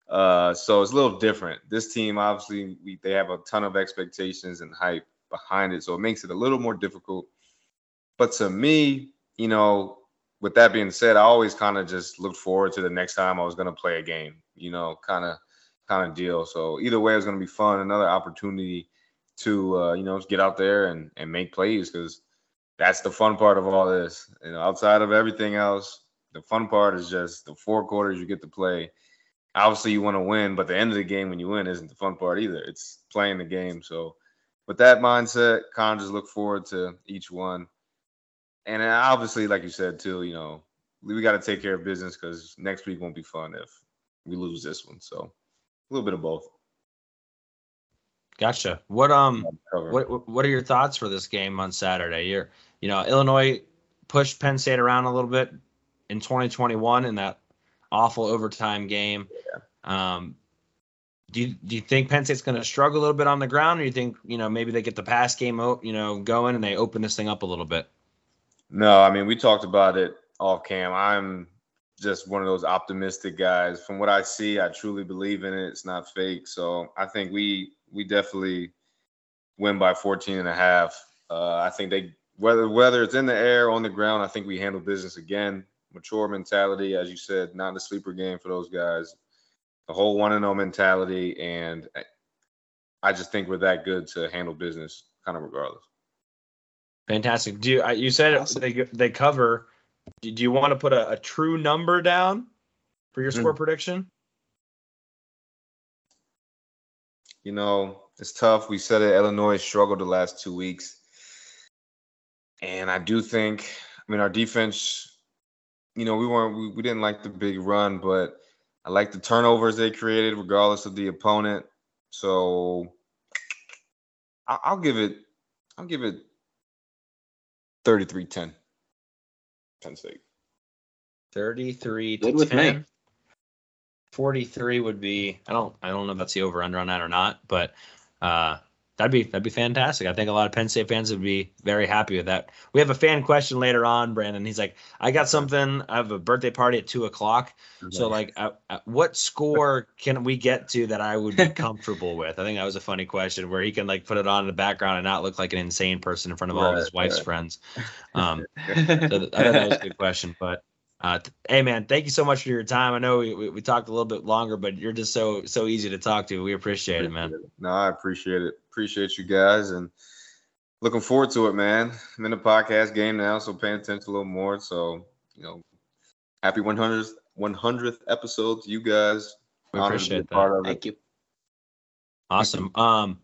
Uh, so it's a little different. This team, obviously, we, they have a ton of expectations and hype behind it, so it makes it a little more difficult. But to me, you know, with that being said, I always kind of just looked forward to the next time I was going to play a game. You know, kind of kind of deal. So either way, it's going to be fun. Another opportunity to uh, you know get out there and and make plays because that's the fun part of all this. You know, outside of everything else, the fun part is just the four quarters you get to play. Obviously, you want to win, but the end of the game when you win isn't the fun part either. It's playing the game. So with that mindset, kind of just look forward to each one. And obviously, like you said too, you know, we got to take care of business because next week won't be fun if we lose this one. So a little bit of both. Gotcha. What um what what are your thoughts for this game on Saturday? You're you know Illinois pushed Penn State around a little bit in 2021 in that awful overtime game. Um, do you do you think Penn State's going to struggle a little bit on the ground, or do you think you know maybe they get the pass game you know going and they open this thing up a little bit? No, I mean we talked about it off cam. I'm just one of those optimistic guys. From what I see, I truly believe in it. It's not fake. So I think we we definitely win by 14 and a half. Uh, I think they whether whether it's in the air or on the ground, I think we handle business again. Mature mentality, as you said, not a sleeper game for those guys. The whole one and zero mentality, and I just think we're that good to handle business, kind of regardless. Fantastic. Do you, you said Awesome. they they cover? Do do you want to put a, a true number down for your hmm. score prediction? You know, it's tough. We said it. Illinois struggled the last two weeks, and I do think. I mean, our defense. You know, we weren't. We, we didn't like the big run, but I like the turnovers they created, regardless of the opponent. So, I, I'll give it. I'll give it 33-10. Penn State. 33 to 10. 43 would be I don't I don't know if that's the over under on that or not, but uh that'd be that'd be fantastic. I think a lot of Penn State fans would be very happy with that. We have a fan question later on, Brandon. He's like, I got something. I have a birthday party at two o'clock. So like, at, at what score can we get to that I would be [laughs] comfortable with? I think that was a funny question where he can like put it on in the background and not look like an insane person in front of all of his wife's right. friends. [laughs] Um, so th- I thought that was a good question. But uh, th- hey, man, thank you so much for your time. I know we, we, we talked a little bit longer, but you're just so so easy to talk to. We appreciate it, man. No, I appreciate it. Appreciate you guys and looking forward to it, man. I'm in the podcast game now, so paying attention a little more. So, you know, happy 100th 100th episode to you guys. We Honored to be a appreciate that. part of it. Thank you. Awesome. Um,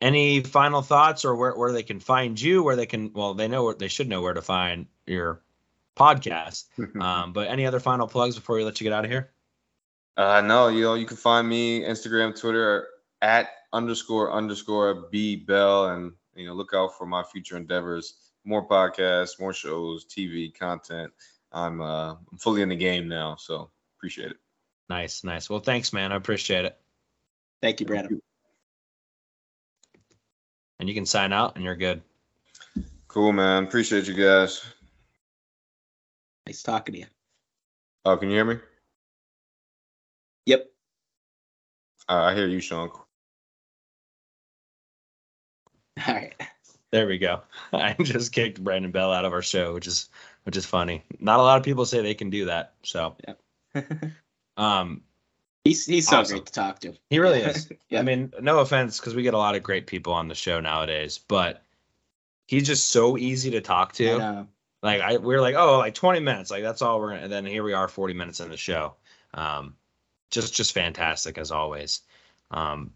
any final thoughts or where, where they can find you? Where they can? Well, they know where they should know where to find your podcast. [laughs] Um, but any other final plugs before we let you get out of here? Uh, no, you know, you can find me Instagram, Twitter at underscore underscore B Bell, and you know, look out for my future endeavors. More podcasts, more shows, TV content. I'm uh, I'm fully in the game now, so appreciate it. Nice, nice. Well, thanks, man. I appreciate it. Thank you, Brandon. And you can sign out, and you're good. Cool, man. Appreciate you guys. Nice talking to you. Oh, can you hear me? Yep. Uh, I hear you, Shawn. All right. There we go. [laughs] I just kicked Brandon Bell out of our show, which is which is funny. Not a lot of people say they can do that. So, yeah. [laughs] um, he's he's so Awesome. great to talk to. he really is. [laughs] Yeah. I mean, no offense, because we get a lot of great people on the show nowadays, but he's just so easy to talk to. know. Like I we are like, oh, like 20 minutes, like that's all we're gonna and then here we are 40 minutes in the show. Um just just fantastic as always. Um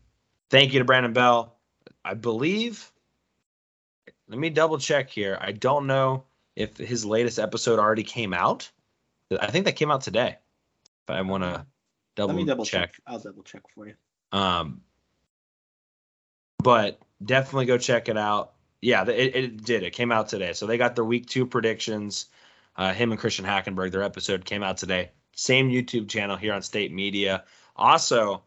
thank you to Brandon Bell. I believe let me double check here. I don't know if his latest episode already came out. I think that came out today. If I want to double, Let me double check. check. I'll double check for you. Um, but definitely go check it out. Yeah, it, it did. It came out today. So they got their week two predictions. Uh, him and Christian Hackenberg, their episode came out today. Same YouTube channel here on State Media. Also,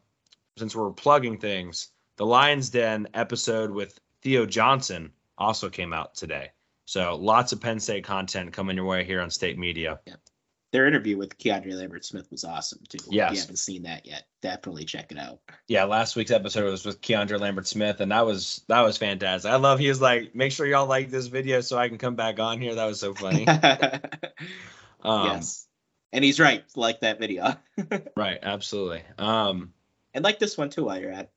since we're plugging things, the Lions Den episode with Theo Johnson also came out today. So lots of Penn State content coming your way here on State Media. Their interview with Keandre Lambert Smith was awesome too. If Yes. you haven't seen that yet, definitely check it out. Yeah, last week's episode was with Keandre Lambert Smith, and that was that was fantastic. I love he was like, make sure y'all like this video so I can come back on here. That was so funny. [laughs] Um, yes. And he's right, like that video. [laughs] Right, absolutely. Um, and like this one too while you're at.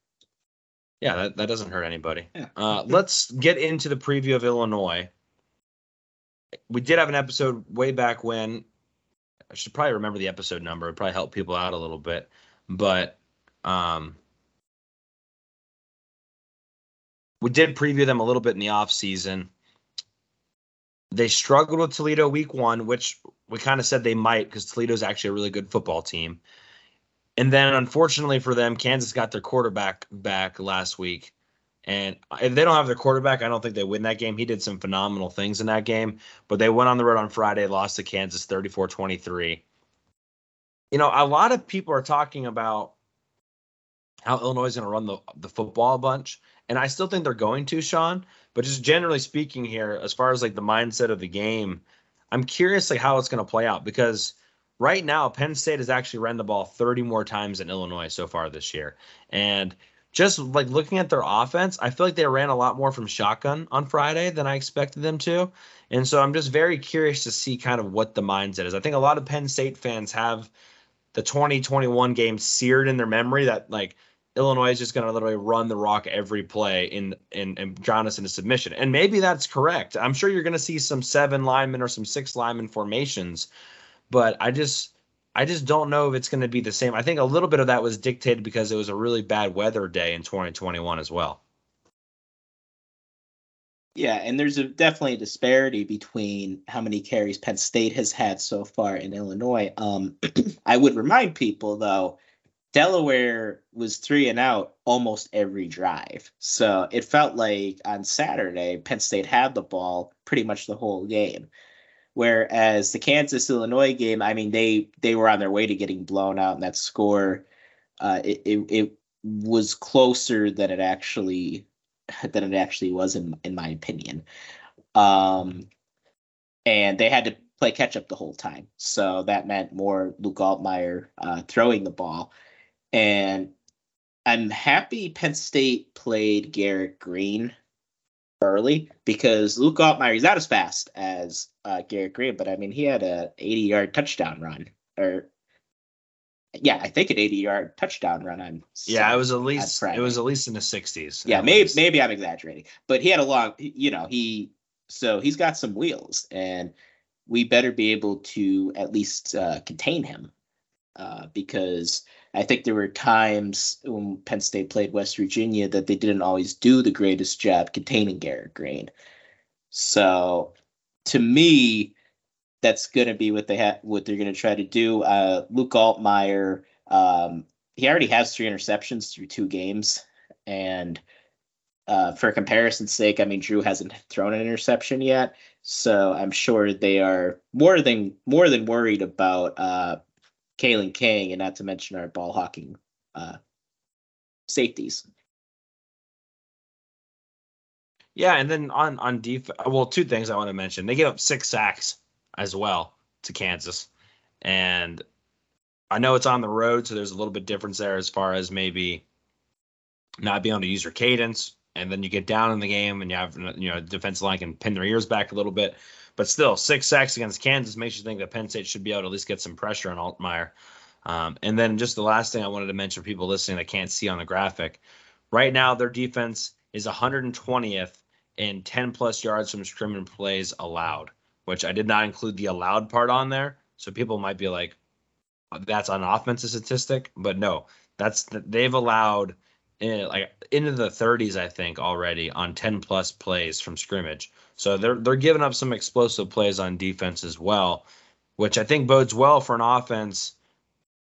Yeah, that, that doesn't hurt anybody. Yeah. Uh, let's get into the preview of Illinois. We did have an episode way back when. I should probably remember the episode number. It'd probably help people out a little bit. But um, we did preview them a little bit in the off season. They struggled with Toledo week one, which we kind of said they might because Toledo's actually a really good football team. And then unfortunately for them, Kansas got their quarterback back last week. And if they don't have their quarterback, I don't think they win that game. He did some phenomenal things in that game, but they went on the road on Friday, lost to Kansas 34 23. You know, a lot of people are talking about how Illinois is going to run the, the football a bunch. And I still think they're going to, Shawn. But just generally speaking here, as far as like the mindset of the game, I'm curious like how it's going to play out because right now Penn State has actually ran the ball 30 more times than Illinois so far this year. And just like looking at their offense, I feel like they ran a lot more from shotgun on Friday than I expected them to. And so I'm just very curious to see kind of what the mindset is. I think a lot of Penn State fans have the 2021 game seared in their memory that like Illinois is just going to literally run the rock every play in in and drown us into submission. And maybe that's correct. I'm sure you're going to see some seven linemen or some six lineman formations, but I just I just don't know if it's going to be the same. I think a little bit of that was dictated because it was a really bad weather day in 2021 as well. Yeah, and there's a definitely a disparity between how many carries Penn State has had so far in Illinois. Um, [clears throat] I would remind people though, Delaware was three and out almost every drive, so it felt like on Saturday Penn State had the ball pretty much the whole game. Whereas the Kansas Illinois game, I mean, they they were on their way to getting blown out, and that score, uh, it, it it was closer than it actually [laughs] than it actually was in in my opinion. Um, and they had to play catch up the whole time, so that meant more Luke Altmyer uh, throwing the ball. And I'm happy Penn State played Garrett Green early because Luke Altmyer he's not as fast as uh, Garrett Green, but I mean he had a 80 yard touchdown run or yeah, I think an 80 yard touchdown run on Yeah, it was at least it was at least in the 60s. yeah, maybe least. maybe I'm exaggerating, but he had a long, you know, he so he's got some wheels, and we better be able to at least uh, contain him, uh, because I think there were times when Penn State played West Virginia that they didn't always do the greatest job containing Garrett Green. So, to me, that's going to be what they have, what they're going to try to do. Uh, Luke Altmyer, um, he already has three interceptions through two games, and uh, for comparison's sake, I mean Drew hasn't thrown an interception yet, so I'm sure they are more than more than worried about uh, Kalen King, and not to mention our ball hawking uh, safeties. Yeah, and then on on defense, well, two things I want to mention. They gave up six sacks as well to Kansas, and I know it's on the road, so there's a little bit difference there as far as maybe not being able to use your cadence, and then you get down in the game and you have you know defensive line can pin their ears back a little bit, but still six sacks against Kansas makes you think that Penn State should be able to at least get some pressure on Altmyer. Um, and then just the last thing I wanted to mention for people listening that can't see on the graphic, right now their defense is 120th in 10 plus yards from scrimmage plays allowed, which I did not include the allowed part on there. So people might be like, that's an offensive statistic, but no, that's they've allowed in, like into the 30s, I think, already on 10 plus plays from scrimmage. So they're they're giving up some explosive plays on defense as well, which I think bodes well for an offense.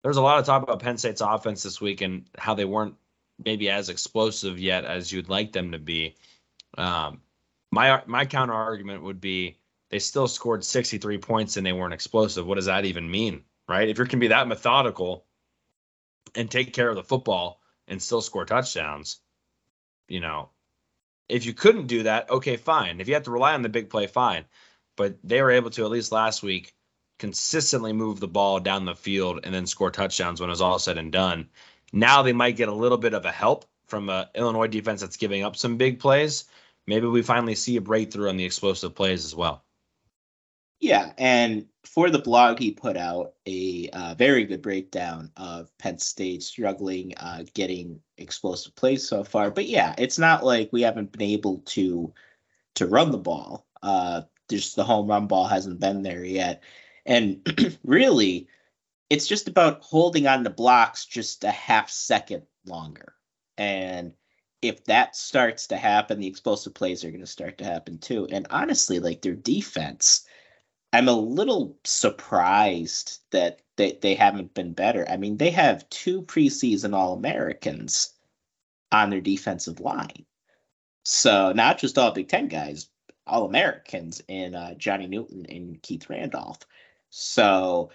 There's a lot of talk about Penn State's offense this week and how they weren't maybe as explosive yet as you'd like them to be. Um, my my counter argument would be they still scored 63 points and they weren't explosive. What does that even mean, right? If you can be that methodical and take care of the football and still score touchdowns, you know, if you couldn't do that, okay, fine. If you have to rely on the big play, fine. But they were able to at least last week consistently move the ball down the field and then score touchdowns when it was all said and done. Now they might get a little bit of a help from a Illinois defense that's giving up some big plays. Maybe we finally see a breakthrough on the explosive plays as well. Yeah, and for the blog, he put out a uh, very good breakdown of Penn State struggling uh, getting explosive plays so far. But yeah, it's not like we haven't been able to to run the ball. Uh, just the home run ball hasn't been there yet, and [clears throat] really, it's just about holding on the blocks just a half second longer. And if that starts to happen, the explosive plays are going to start to happen too. And honestly, like their defense I'm a little surprised that they, they haven't been better. I mean, they have two preseason All Americans on their defensive line. So not just all Big Ten guys, All Americans in uh, Johnny Newton and Keith Randolph. So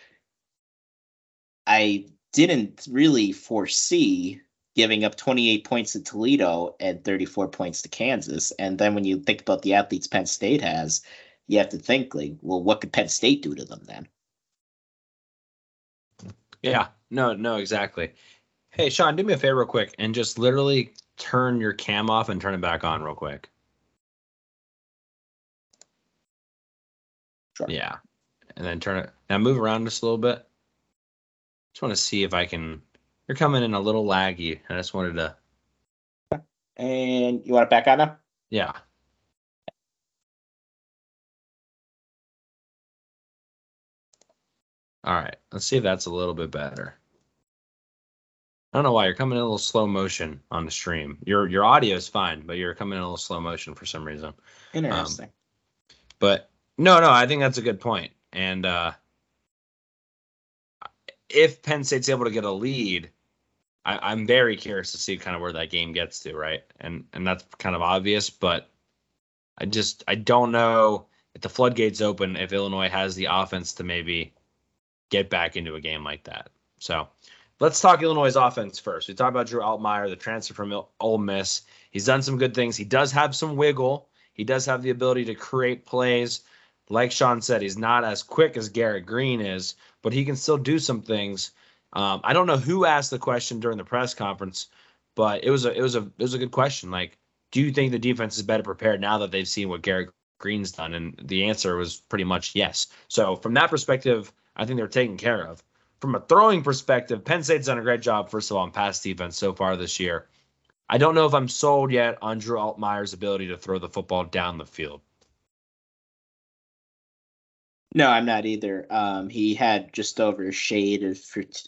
I didn't really foresee giving up 28 points to Toledo and 34 points to Kansas. And then when you think about the athletes Penn State has, you have to think like, well, what could Penn State do to them then? Yeah, no, no, exactly. Hey, Shawn, do me a favor real quick and just literally turn your cam off and turn it back on real quick. Sure. Yeah. And then turn it now move around just a little bit. Just want to see if I can you're coming in a little laggy. I just wanted to And you want it back on now? Yeah. All right, let's see if that's a little bit better. I don't know why you're coming in a little slow motion on the stream. Your your audio is fine, but you're coming in a little slow motion for some reason. Interesting. Um, but no, no, I think that's a good point. And uh, if Penn State's able to get a lead, I, I'm very curious to see kind of where that game gets to, right? And and that's kind of obvious, but I just I don't know if the floodgates open if Illinois has the offense to maybe get back into a game like that. So let's talk Illinois' offense first. We talked about Drew Altmyer, the transfer from Ole Miss. He's done some good things. He does have some wiggle. He does have the ability to create plays. Like Shawn said, he's not as quick as Garrett Green is, but he can still do some things. Um, I don't know who asked the question during the press conference, but it was a it was a it was a good question. Like, do you think the defense is better prepared now that they've seen what Garrett Green's done? And the answer was pretty much yes. So from that perspective, I think they're taken care of. From a throwing perspective, Penn State's done a great job, first of all, on pass defense so far this year. I don't know if I'm sold yet on Drew Altmyer's ability to throw the football down the field. No, I'm not either. Um, he had just over a shade of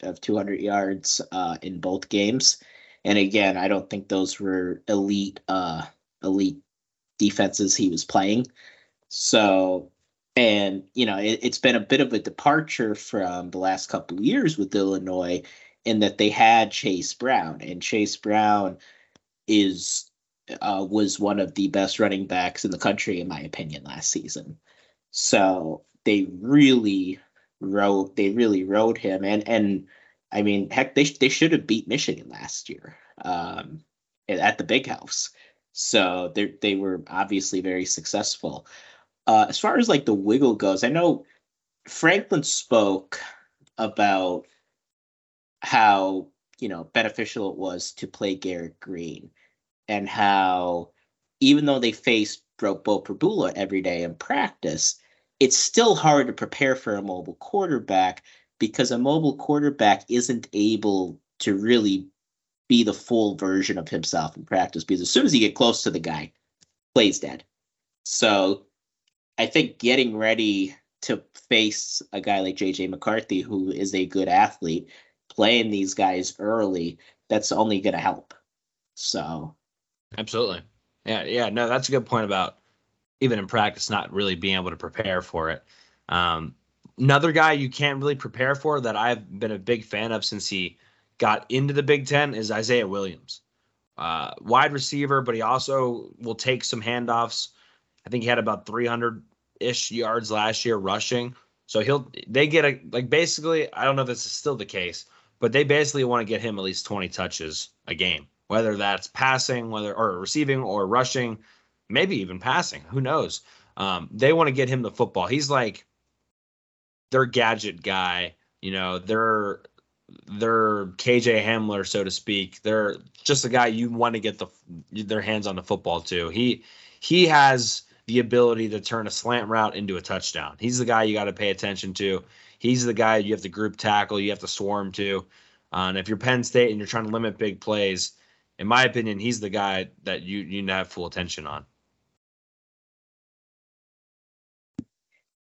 of 200 yards uh, in both games, and again, I don't think those were elite uh, elite defenses he was playing. So and you know it, has been a bit of a departure from the last couple of years with Illinois in that they had Chase Brown, and Chase Brown is uh, was one of the best running backs in the country in my opinion last season. So they really wrote they really rode him, and and I mean heck they they should have beat Michigan last year um, at the Big House. So they they were obviously very successful. Uh, as far as like the wiggle goes, I know Franklin spoke about how you know beneficial it was to play Garrett Green, and how even though they faced Beau Pribula every day in practice, it's still hard to prepare for a mobile quarterback because a mobile quarterback isn't able to really be the full version of himself in practice because as soon as you get close to the guy, plays dead. So I think getting ready to face a guy like JJ McCarthy, who is a good athlete, playing these guys early, that's only going to help. So, absolutely. Yeah, yeah, no, that's a good point about even in practice not really being able to prepare for it. Um, another guy you can't really prepare for that I've been a big fan of since he got into the Big Ten is Isaiah Williams. Uh, wide receiver, but he also will take some handoffs. I think he had about 300 ish yards last year rushing. So he'll they get a like basically I don't know if this is still the case, but they basically want to get him at least 20 touches a game, whether that's passing, whether or receiving or rushing, maybe even passing. Who knows? Um, they want to get him the football. He's like their gadget guy. You know, they're they're KJ Hamler, so to speak. They're just a guy you want to get the their hands on the football to. He he has the ability to turn a slant route into a touchdown. He's the guy you got to pay attention to. He's the guy you have to group tackle, you have to swarm to. Uh, and if you're Penn State and you're trying to limit big plays, in my opinion, he's the guy that you you need to have full attention on.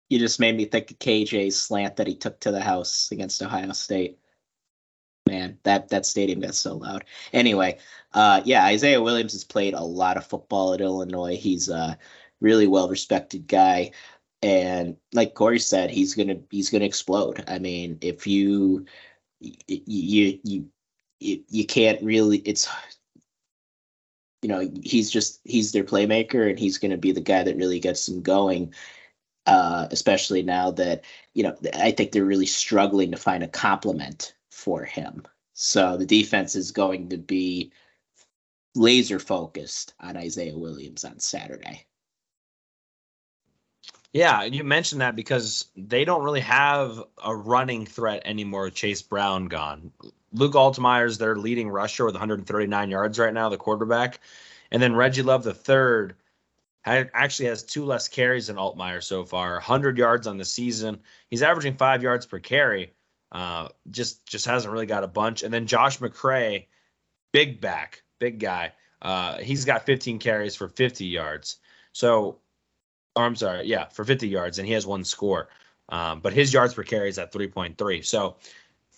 You just made me think of KJ's slant that he took to the house against Ohio State. Man, that that stadium got so loud. Anyway, uh, yeah, Isaiah Williams has played a lot of football at Illinois. He's uh, really well respected guy. And like Cory said, he's gonna he's gonna explode. I mean, if you you you you, you can't really it's you know he's just he's their playmaker and he's going to be the guy that really gets them going uh, especially now that you know i think they're really struggling to find a complement for him so the defense is going to be laser focused on isaiah williams on saturday yeah, you mentioned that because they don't really have a running threat anymore Chase Brown gone. Luke Altmyer is their leading rusher with 139 yards right now, the quarterback. And then Reggie Love the third actually has two less carries than Altmyer so far, 100 yards on the season. He's averaging five yards per carry. Uh, just just hasn't really got a bunch. And then Josh McCray, big back, big guy. Uh, he's got 15 carries for 50 yards. So or I'm sorry, yeah, for 50 yards, and he has one score. Um, but his yards per carry is at 3.3. So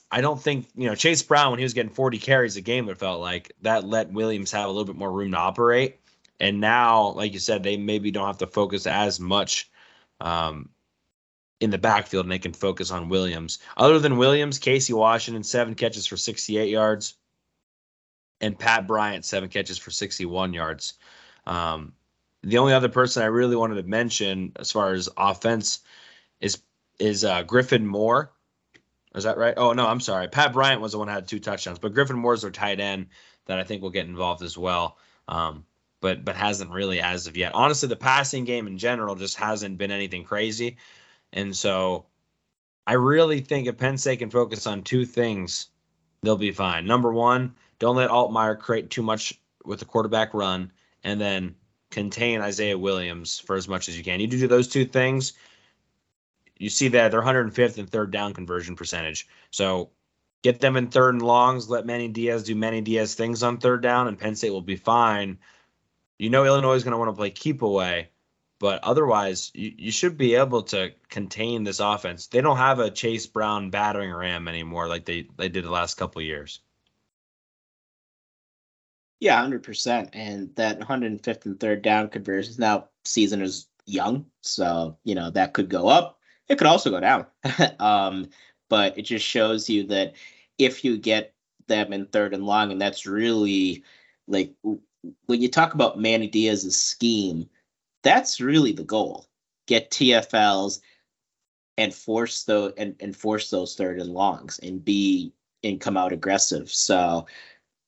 I don't think, you know, Chase Brown, when he was getting 40 carries a game, it felt like that let Williams have a little bit more room to operate. And now, like you said, they maybe don't have to focus as much um, in the backfield and they can focus on Williams. Other than Williams, Casey Washington, seven catches for 68 yards, and Pat Bryant, seven catches for 61 yards. Um, the only other person I really wanted to mention as far as offense is is uh, Griffin Moore. Is that right? Oh no, I'm sorry. Pat Bryant was the one that had two touchdowns, but Griffin Moore's their tight end that I think will get involved as well. Um, but but hasn't really as of yet. Honestly, the passing game in general just hasn't been anything crazy, and so I really think if Penn State can focus on two things, they'll be fine. Number one, don't let Altmyer create too much with the quarterback run, and then contain Isaiah Williams for as much as you can. You do those two things, you see that they're 105th and third down conversion percentage. So get them in third and longs, let Manny Diaz do Manny Diaz things on third down, and Penn State will be fine. You know Illinois is going to want to play keep away, but otherwise you, you should be able to contain this offense. They don't have a Chase Brown battering ram anymore like they, they did the last couple years. Yeah, hundred percent. And that 105th and third down conversions. Now, season is young, so you know that could go up. It could also go down. [laughs] um, but it just shows you that if you get them in third and long, and that's really like when you talk about Manny Diaz's scheme, that's really the goal. Get TFLs and force those and, and force those third and longs and be and come out aggressive. So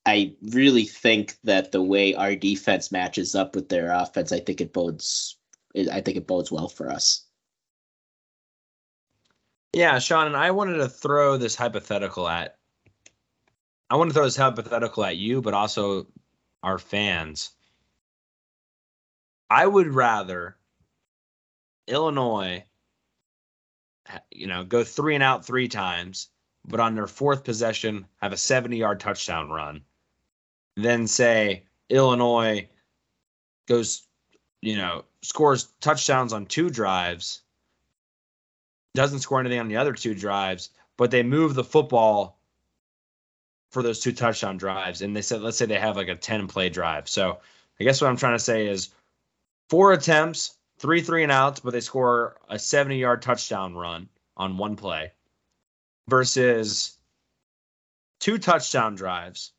I really think that the way our defense matches up with their offense, I think it bodes. I think it bodes well for us. Yeah, Shawn, and I wanted to throw this hypothetical at. I want to throw this hypothetical at you, but also our fans. I would rather Illinois, you know, go three and out three times, but on their fourth possession have a 70 yard touchdown run then say Illinois goes you know, scores touchdowns on two drives, doesn't score anything on the other two drives, but they move the football for those two touchdown drives. And they said, let's say they have like a 10 play drive. So I guess what I'm trying to say is four attempts, three three and outs, but they score a 70 yard touchdown run on one play versus two touchdown drives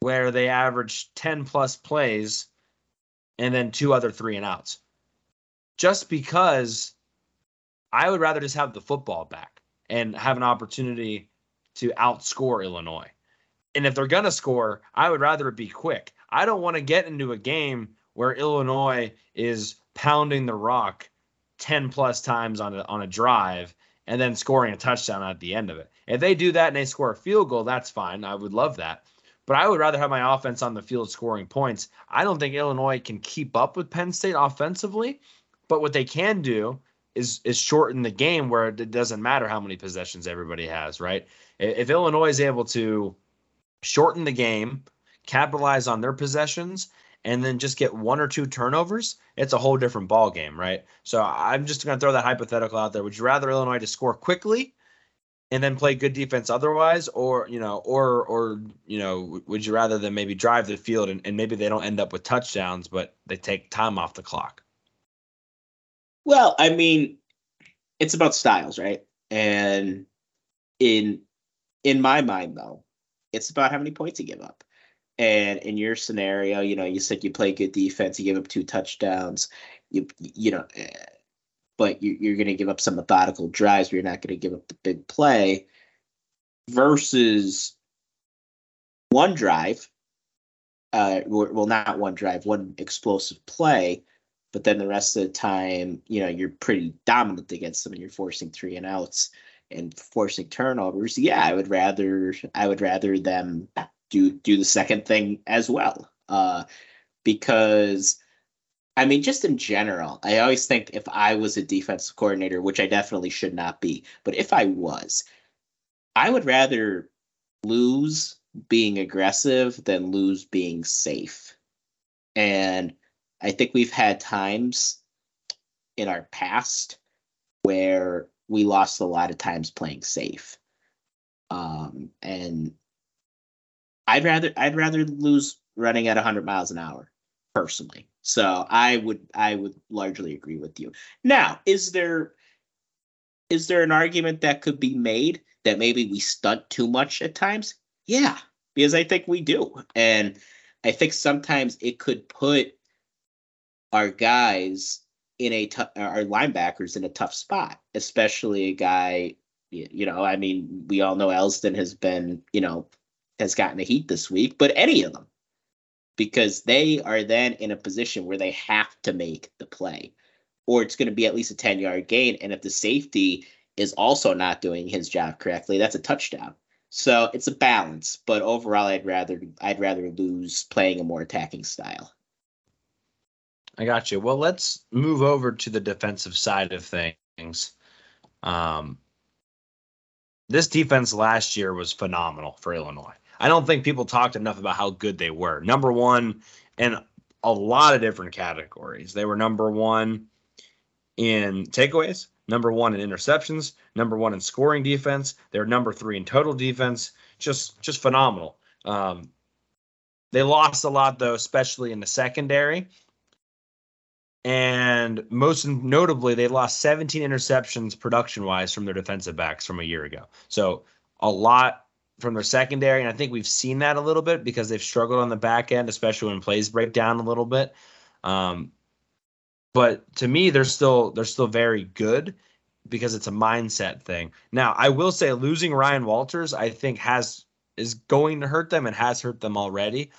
where they average 10 plus plays and then two other three and outs. Just because I would rather just have the football back and have an opportunity to outscore Illinois. And if they're going to score, I would rather it be quick. I don't want to get into a game where Illinois is pounding the rock 10 plus times on a, on a drive and then scoring a touchdown at the end of it. If they do that and they score a field goal, that's fine. I would love that. But I would rather have my offense on the field scoring points. I don't think Illinois can keep up with Penn State offensively, but what they can do is is shorten the game where it doesn't matter how many possessions everybody has, right? If Illinois is able to shorten the game, capitalize on their possessions, and then just get one or two turnovers, it's a whole different ball game, right? So I'm just going to throw that hypothetical out there. Would you rather Illinois to score quickly and then play good defense otherwise, or you know, or or you know, would you rather them maybe drive the field and, and maybe they don't end up with touchdowns, but they take time off the clock? Well, I mean, it's about styles, right? And in in my mind, though, it's about how many points you give up. And in your scenario, you know, you said you play good defense, you give up two touchdowns, you you know, eh, but you, you're going to give up some methodical drives, but you're not going to give up the big play. Versus one drive, uh, well, not one drive, one explosive play, but then the rest of the time, you know, you're pretty dominant against them, and you're forcing three and outs and forcing turnovers. Yeah, I would rather I would rather them do do the second thing as well. Uh, because I mean, just in general, I always think if I was a defensive coordinator, which I definitely should not be, but if I was, I would rather lose being aggressive than lose being safe. And I think we've had times in our past where we lost a lot of times playing safe. Um, and I'd rather I'd rather lose running at 100 miles an hour personally. So I would I would largely agree with you. Now, is there is there an argument that could be made that maybe we stunt too much at times? Yeah, because I think we do. And I think sometimes it could put our guys in a t- our linebackers in a tough spot, especially a guy you know, I mean, we all know Elsdon has been, you know, has gotten the heat this week, but any of them, because they are then in a position where they have to make the play, or it's going to be at least a 10 yard gain. And if the safety is also not doing his job correctly, that's a touchdown. So it's a balance, but overall, I'd rather I'd rather lose playing a more attacking style. I got you. Well, let's move over to the defensive side of things. Um, this defense last year was phenomenal for Illinois. I don't think people talked enough about how good they were. Number one in a lot of different categories. They were number one in takeaways, number one in interceptions, number one in scoring defense. They're number three in total defense. Just just phenomenal. Um, they lost a lot though, especially in the secondary. And most notably, they lost 17 interceptions production wise from their defensive backs from a year ago. So a lot from their secondary, and I think we've seen that a little bit because they've struggled on the back end, especially when plays break down a little bit. Um, but to me, they're still they're still very good because it's a mindset thing. Now, I will say losing Ryan Walters, I think has is going to hurt them and has hurt them already.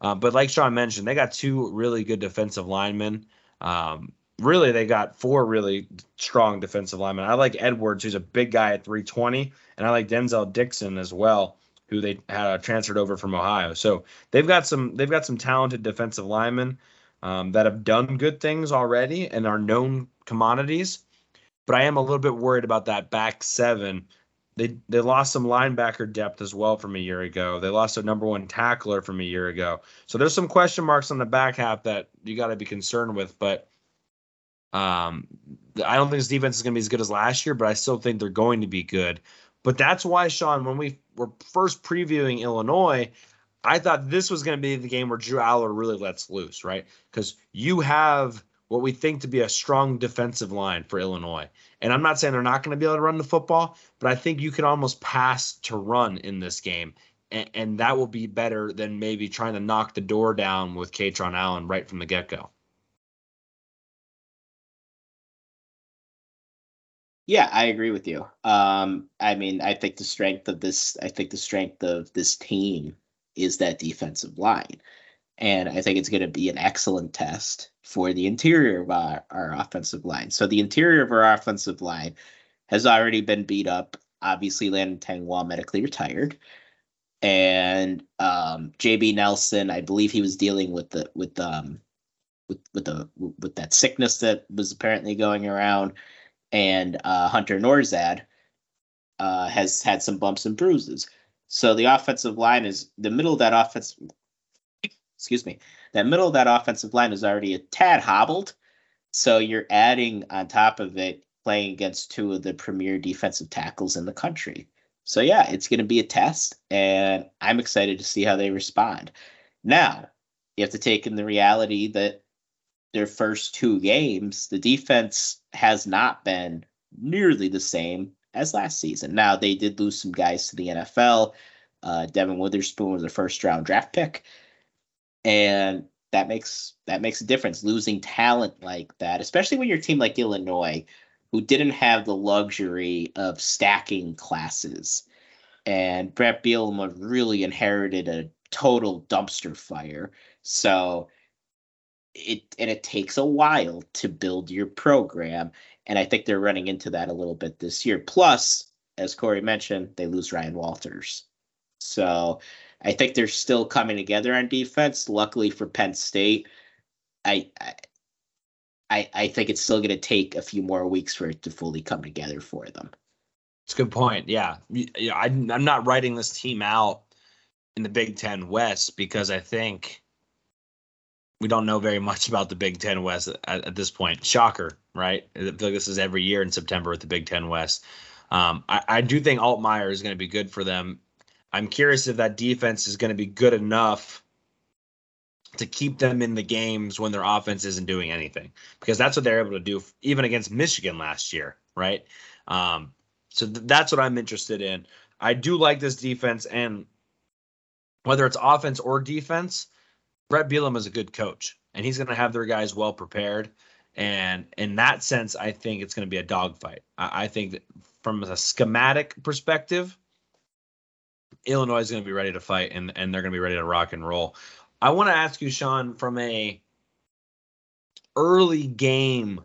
Uh, but like Sean mentioned, they got two really good defensive linemen. Um, really, they got four really strong defensive linemen. I like Edwards, who's a big guy at 320, and I like Denzel Daxon as well, who they had uh, transferred over from Ohio. So they've got some they've got some talented defensive linemen um, that have done good things already and are known commodities. But I am a little bit worried about that back seven. They they lost some linebacker depth as well from a year ago. They lost a number one tackler from a year ago. So there's some question marks on the back half that you got to be concerned with. But Um, I don't think this defense is going to be as good as last year, but I still think they're going to be good. But that's why, Shawn, when we were first previewing Illinois, I thought this was going to be the game where Drew Allar really lets loose, right? Because you have what we think to be a strong defensive line for Illinois. And I'm not saying they're not going to be able to run the football, but I think you can almost pass to run in this game. And, and that will be better than maybe trying to knock the door down with Kaytron Allen right from the get go. Yeah, I agree with you. Um, I mean, I think the strength of this, I think the strength of this team is that defensive line. And I think it's going to be an excellent test for the interior of our, our offensive line. So the interior of our offensive line has already been beat up. Obviously, Landon Tengwall medically retired. And um, JB Nelson, I believe he was dealing with the with um with with the with that sickness that was apparently going around and uh, Hunter Nourzad uh, has had some bumps and bruises. So the offensive line is the middle of that offense. Excuse me, that middle of that offensive line is already a tad hobbled. So you're adding on top of it playing against two of the premier defensive tackles in the country. So yeah, it's going to be a test, and I'm excited to see how they respond. Now, you have to take in the reality that their first two games, the defense has not been nearly the same as last season. Now they did lose some guys to the NFL. Uh, Devon Witherspoon was a first round draft pick, and that makes that makes a difference. Losing talent like that, especially when your team like Illinois, who didn't have the luxury of stacking classes, and Bret Bielema really inherited a total dumpster fire. So it and it takes a while to build your program and i think they're running into that a little bit this year. Plus as cory mentioned they lose ryan walters. So i think they're still coming together on defense. Luckily for penn state i i i think it's still going to take a few more weeks for it to fully come together for them. It's a good point yeah. Yeah i'm not writing this team out in the big ten west because i think we don't know very much about the Big Ten West at, at, this point. Shocker, right? I feel like this is every year in September with the Big Ten West. Um, I, I, do think Altmyer is going to be good for them. I'm curious if that defense is going to be good enough to keep them in the games when their offense isn't doing anything, because that's what they're able to do even against Michigan last year, right? Um, so th- that's what I'm interested in. I do like this defense, and whether it's offense or defense, Bret Bielema is a good coach, and he's going to have their guys well prepared. And in that sense, I think it's going to be a dogfight. I, I think that from a schematic perspective, Illinois is going to be ready to fight, and and they're going to be ready to rock and roll. I want to ask you, Shawn, from a early game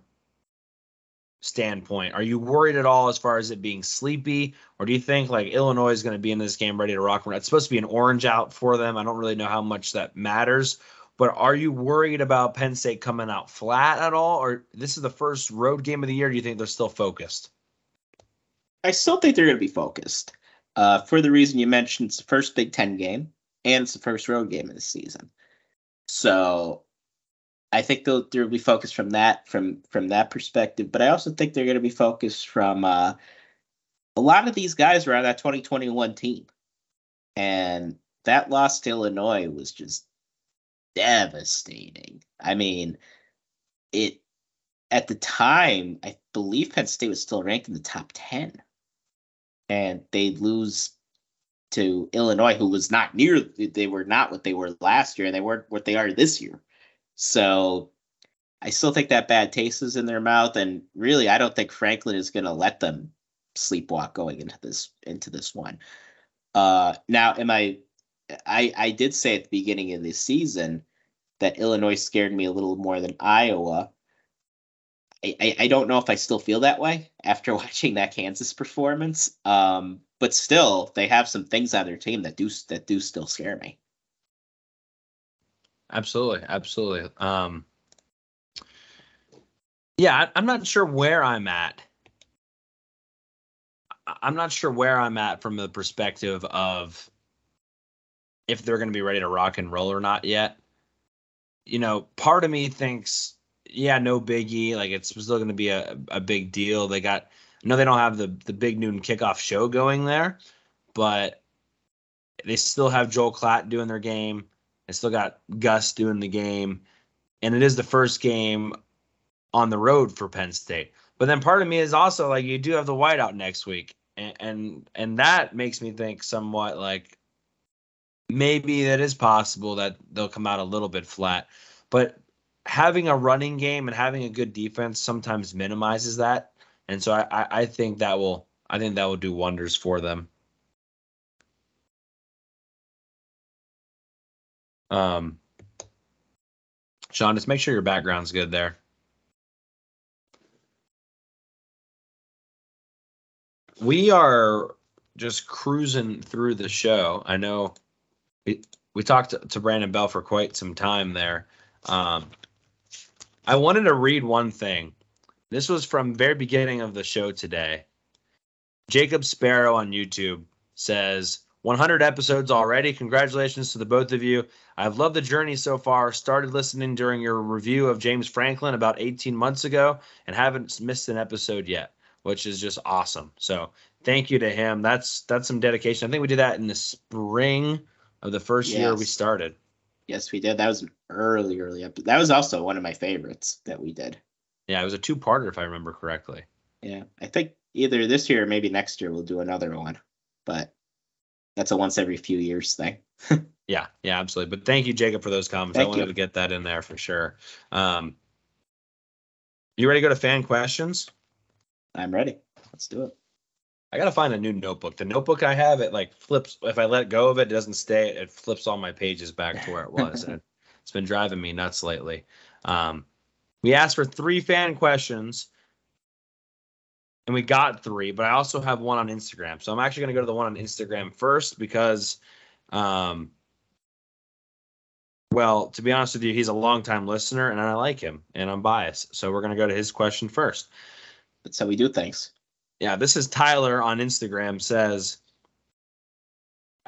standpoint, are you worried at all as far as it being sleepy, or do you think like Illinois is going to be in this game ready to rock? It's supposed to be an orange out for them. I don't really know how much that matters, but are you worried about Penn State coming out flat at all, or this is the first road game of the year? do you think they're still focused? I still think they're going to be focused. Uh, for the reason you mentioned, it's the first Big Ten game and it's the first road game of the season. So I think they'll they'll be focused from that from from that perspective, but I also think they're going to be focused from uh, a lot of these guys were on that 2021 team, and that loss to Illinois was just devastating. I mean, it at the time I believe Penn State was still ranked in the top 10, and they lose to Illinois, who was not near. They were not what they were last year, and they weren't what they are this year. So I still think that bad taste is in their mouth, and really, I don't think Franklin is going to let them sleepwalk going into this into this one. Uh, now, am I? I I did say at the beginning of this season that Illinois scared me a little more than Iowa. I, I, I don't know if I still feel that way after [laughs] watching that Kansas performance. Um, but still, they have some things on their team that do that do still scare me. Absolutely, absolutely. Um, yeah, I, I'm not sure where I'm at. I'm not sure where I'm at from the perspective of if they're going to be ready to rock and roll or not yet. You know, part of me thinks yeah, no biggie. Like it's still going to be a, a big deal. They got no, they don't have the the big noon kickoff show going there, but they still have Joel Klatt doing their game. They still got Gus doing the game, and it is the first game on the road for Penn State. But then part of me is also like you do have the whiteout next week, and and, and that makes me think somewhat like maybe that is possible that they'll come out a little bit flat. But having a running game and having a good defense sometimes minimizes that. And so I, I think that will I think that will do wonders for them. Um Shawn, just make sure your background's good there. We are just cruising through the show. I know we, we talked to, to Brandon Bell for quite some time there. Um, I wanted to read one thing. This was from very beginning of the show today. Jacob Sparrow on YouTube says 100 episodes already. Congratulations to the both of you. I've loved the journey so far. Started listening during your review of James Franklin about 18 months ago and haven't missed an episode yet, which is just awesome. So, thank you to him. That's that's some dedication. I think we did that in the spring of the first year we started. Yes, we did. That was an early, early episode. That was also one of my favorites that we did. Yeah, it was a two-parter if I remember correctly. Yeah, I think either this year or maybe next year we'll do another one, but that's a once every few years thing. [laughs] Yeah, yeah, absolutely. But thank you, Jacob, for those comments. I wanted you. to get that in there for sure. Um, you ready to go to fan questions? I'm ready. Let's do it. I gotta find a new notebook. The notebook I have, it like flips. If I let go of it, it doesn't stay. It flips all my pages back to where it was, and [laughs] it's been driving me nuts lately. Um, we asked for three fan questions, and we got three. But I also have one on Instagram, so I'm actually gonna go to the one on Instagram first because, um, well, to be honest with you, he's a longtime listener, and I like him, and I'm biased. So we're gonna go to his question first. That's how we do things. Yeah, this is Tyler on Instagram says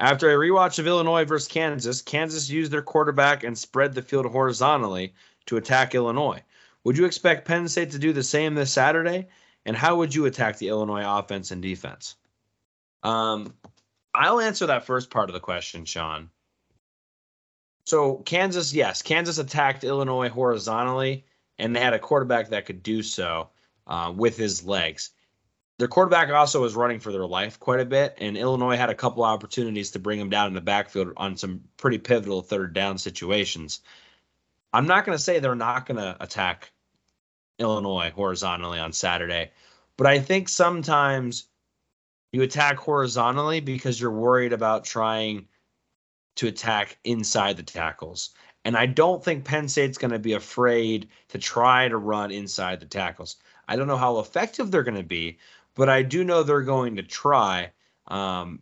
after a rewatch of Illinois versus Kansas, Kansas used their quarterback and spread the field horizontally to attack Illinois. Would you expect Penn State to do the same this Saturday? And how would you attack the Illinois offense and defense? Um, I'll answer that first part of the question, Shawn. So Kansas, yes, Kansas attacked Illinois horizontally, and they had a quarterback that could do so uh, with his legs their quarterback also was running for their life quite a bit, and Illinois had a couple opportunities to bring him down in the backfield on some pretty pivotal third down situations. I'm not going to say they're not going to attack Illinois horizontally on Saturday, but I think sometimes you attack horizontally because you're worried about trying to attack inside the tackles. And I don't think Penn State's going to be afraid to try to run inside the tackles. I don't know how effective they're going to be, but I do know they're going to try. Um,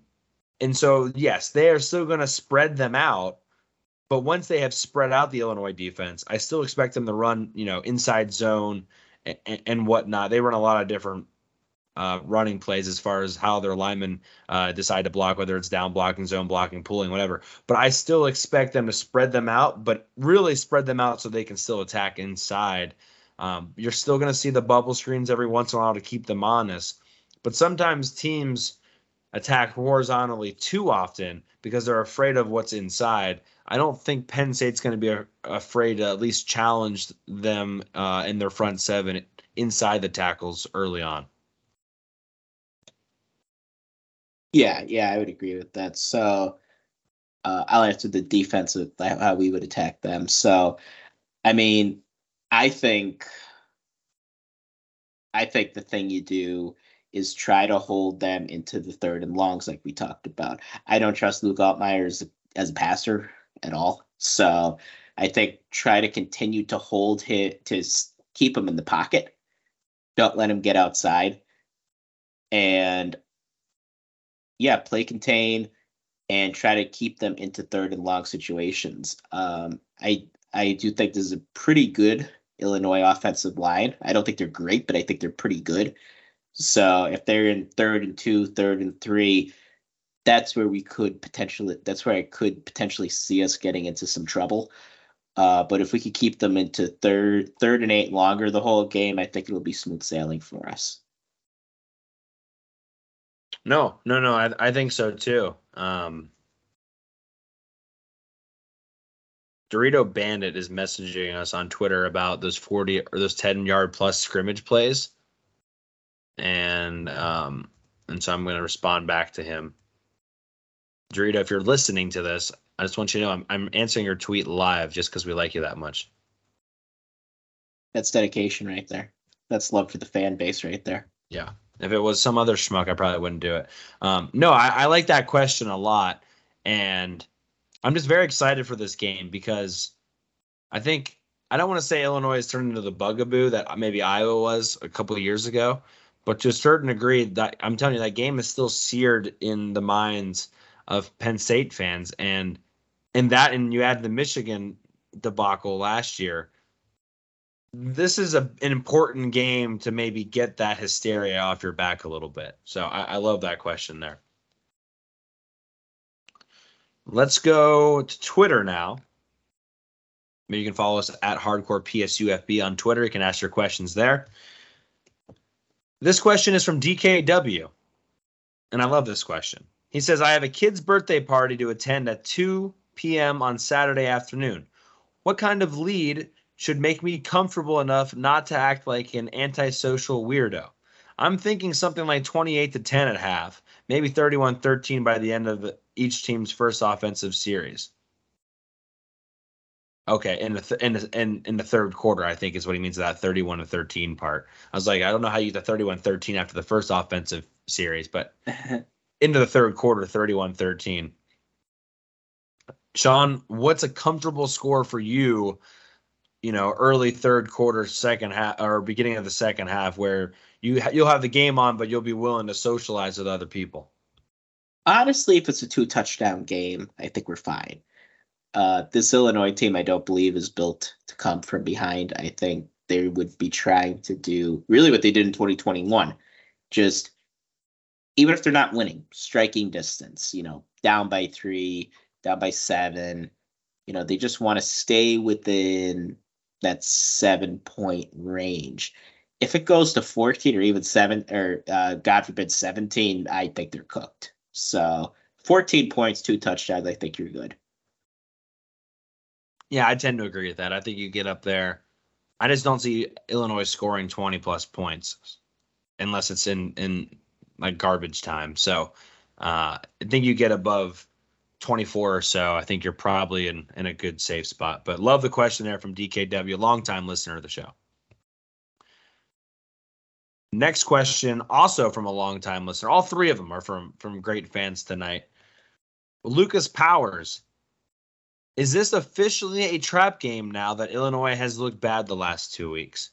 and so, yes, they are still going to spread them out. But once they have spread out the Illinois defense, I still expect them to run, you know, inside zone and, and whatnot. They run a lot of different uh, running plays as far as how their linemen uh, decide to block, whether it's down blocking, zone blocking, pulling, whatever. But I still expect them to spread them out, but really spread them out so they can still attack inside. Um, you're still going to see the bubble screens every once in a while to keep them honest, but sometimes teams attack horizontally too often because they're afraid of what's inside. I don't think Penn State's going to be a, afraid to at least challenge them uh, in their front seven inside the tackles early on. Yeah, yeah, I would agree with that. So uh, I'll answer the defensive how we would attack them. So, I mean, I think I think the thing you do is try to hold them into the third and longs, like we talked about. I don't trust Luke Altmyer as, as a passer at all. So I think try to continue to hold him to keep him in the pocket. Don't let him get outside. And yeah, play contain and try to keep them into third and long situations. Um, I I do think this is a pretty good Illinois offensive line. I don't think they're great, but I think they're pretty good. So if they're in third and two, third and three, that's where we could potentially that's where I could potentially see us getting into some trouble. Uh, but if we could keep them into third, third and eight longer the whole game, I think it'll be smooth sailing for us. No, no, no. I I think so too. Um, Dorito Bandit is messaging us on Twitter about those 40 or those 10 yard plus scrimmage plays. And um and so I'm going to respond back to him. Dorito, if you're listening to this, I just want you to know I'm, I'm answering your tweet live just because we like you that much. That's dedication right there. That's love for the fan base right there. Yeah. If it was some other schmuck, I probably wouldn't do it. Um, no, I, I like that question a lot. And I'm just very excited for this game because I think I don't want to say Illinois has turned into the bugaboo that maybe Iowa was a couple of years ago, but to a certain degree, that I'm telling you, that game is still seared in the minds of Penn State fans, and and that, and you add the Michigan debacle last year. This is a, an important game to maybe get that hysteria off your back a little bit. So I, I love that question there. Let's go to Twitter now. Maybe you can follow us at Hardcore PSUFB on Twitter. You can ask your questions there. This question is from DKW, and I love this question. He says, I have a kid's birthday party to attend at 2 p.m. on Saturday afternoon. What kind of lead should make me comfortable enough not to act like an antisocial weirdo? I'm thinking something like 28 to 10 at half, maybe 31 13 by the end of each team's first offensive series. Okay, in the th- in the in, in the third quarter, I think is what he means that 31 to 13 part. I was like, I don't know how you get the 31 13 after the first offensive series, but [laughs] into the third quarter, 31 13. Shawn, what's a comfortable score for you? You know, early third quarter, second half, or beginning of the second half, where you you'll have the game on, but you'll be willing to socialize with other people. Honestly, if it's a two touchdown game, I think we're fine. Uh, this Illinois team, I don't believe, is built to come from behind. I think they would be trying to do really what they did in 2021, just even if they're not winning, striking distance. You know, down by three, down by seven. You know, they just want to stay within that seven point range. If it goes to 14 or even seven, or uh, God forbid 17, I think they're cooked. So 14 points, two touchdowns, I think you're good. Yeah, I tend to agree with that. I think you get up there. I just don't see Illinois scoring 20 plus points unless it's in in like garbage time. So uh, I think you get above 24 or so. I think you're probably in in a good safe spot. But love the question there from DKW, longtime listener of the show. Next question, also from a longtime listener. All three of them are from from great fans tonight. Lucas Powers is this officially a trap game now that Illinois has looked bad the last two weeks?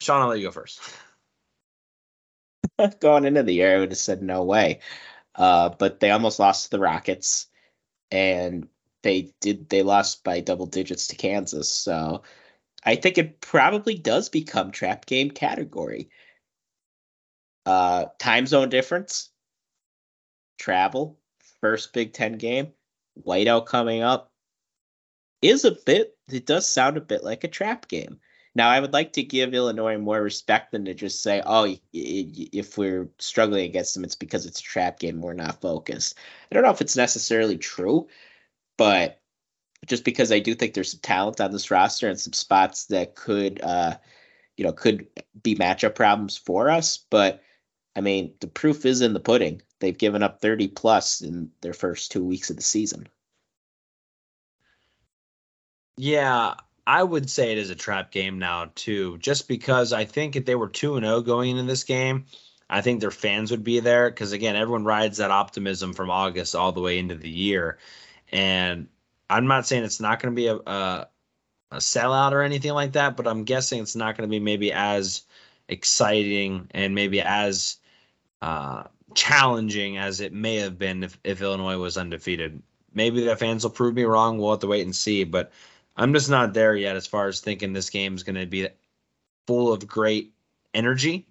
Shawn, I'll let you go first. [laughs] Going into the year, I would have said no way. Uh, but they almost lost to the Rockets, and they did. They lost by double digits to Kansas. So I think it probably does become trap game category. Uh, time zone difference, travel, first Big Ten game, whiteout coming up, is a bit, it does sound a bit like a trap game. Now, I would like to give Illinois more respect than to just say, oh, if we're struggling against them, it's because it's a trap game. We're not focused. I don't know if it's necessarily true, but just because I do think there's some talent on this roster and some spots that could, uh, you know, could be matchup problems for us. But I mean, the proof is in the pudding. They've given up 30 plus in their first two weeks of the season. Yeah, I would say it is a trap game now too, just because I think if they were 2 and 0 going into this game, I think their fans would be there because again, everyone rides that optimism from August all the way into the year. And I'm not saying it's not going to be a, a a sellout or anything like that, but I'm guessing it's not going to be maybe as exciting and maybe as uh, challenging as it may have been if, if Illinois was undefeated. Maybe the fans will prove me wrong. We'll have to wait and see. But I'm just not there yet as far as thinking this game is going to be full of great energy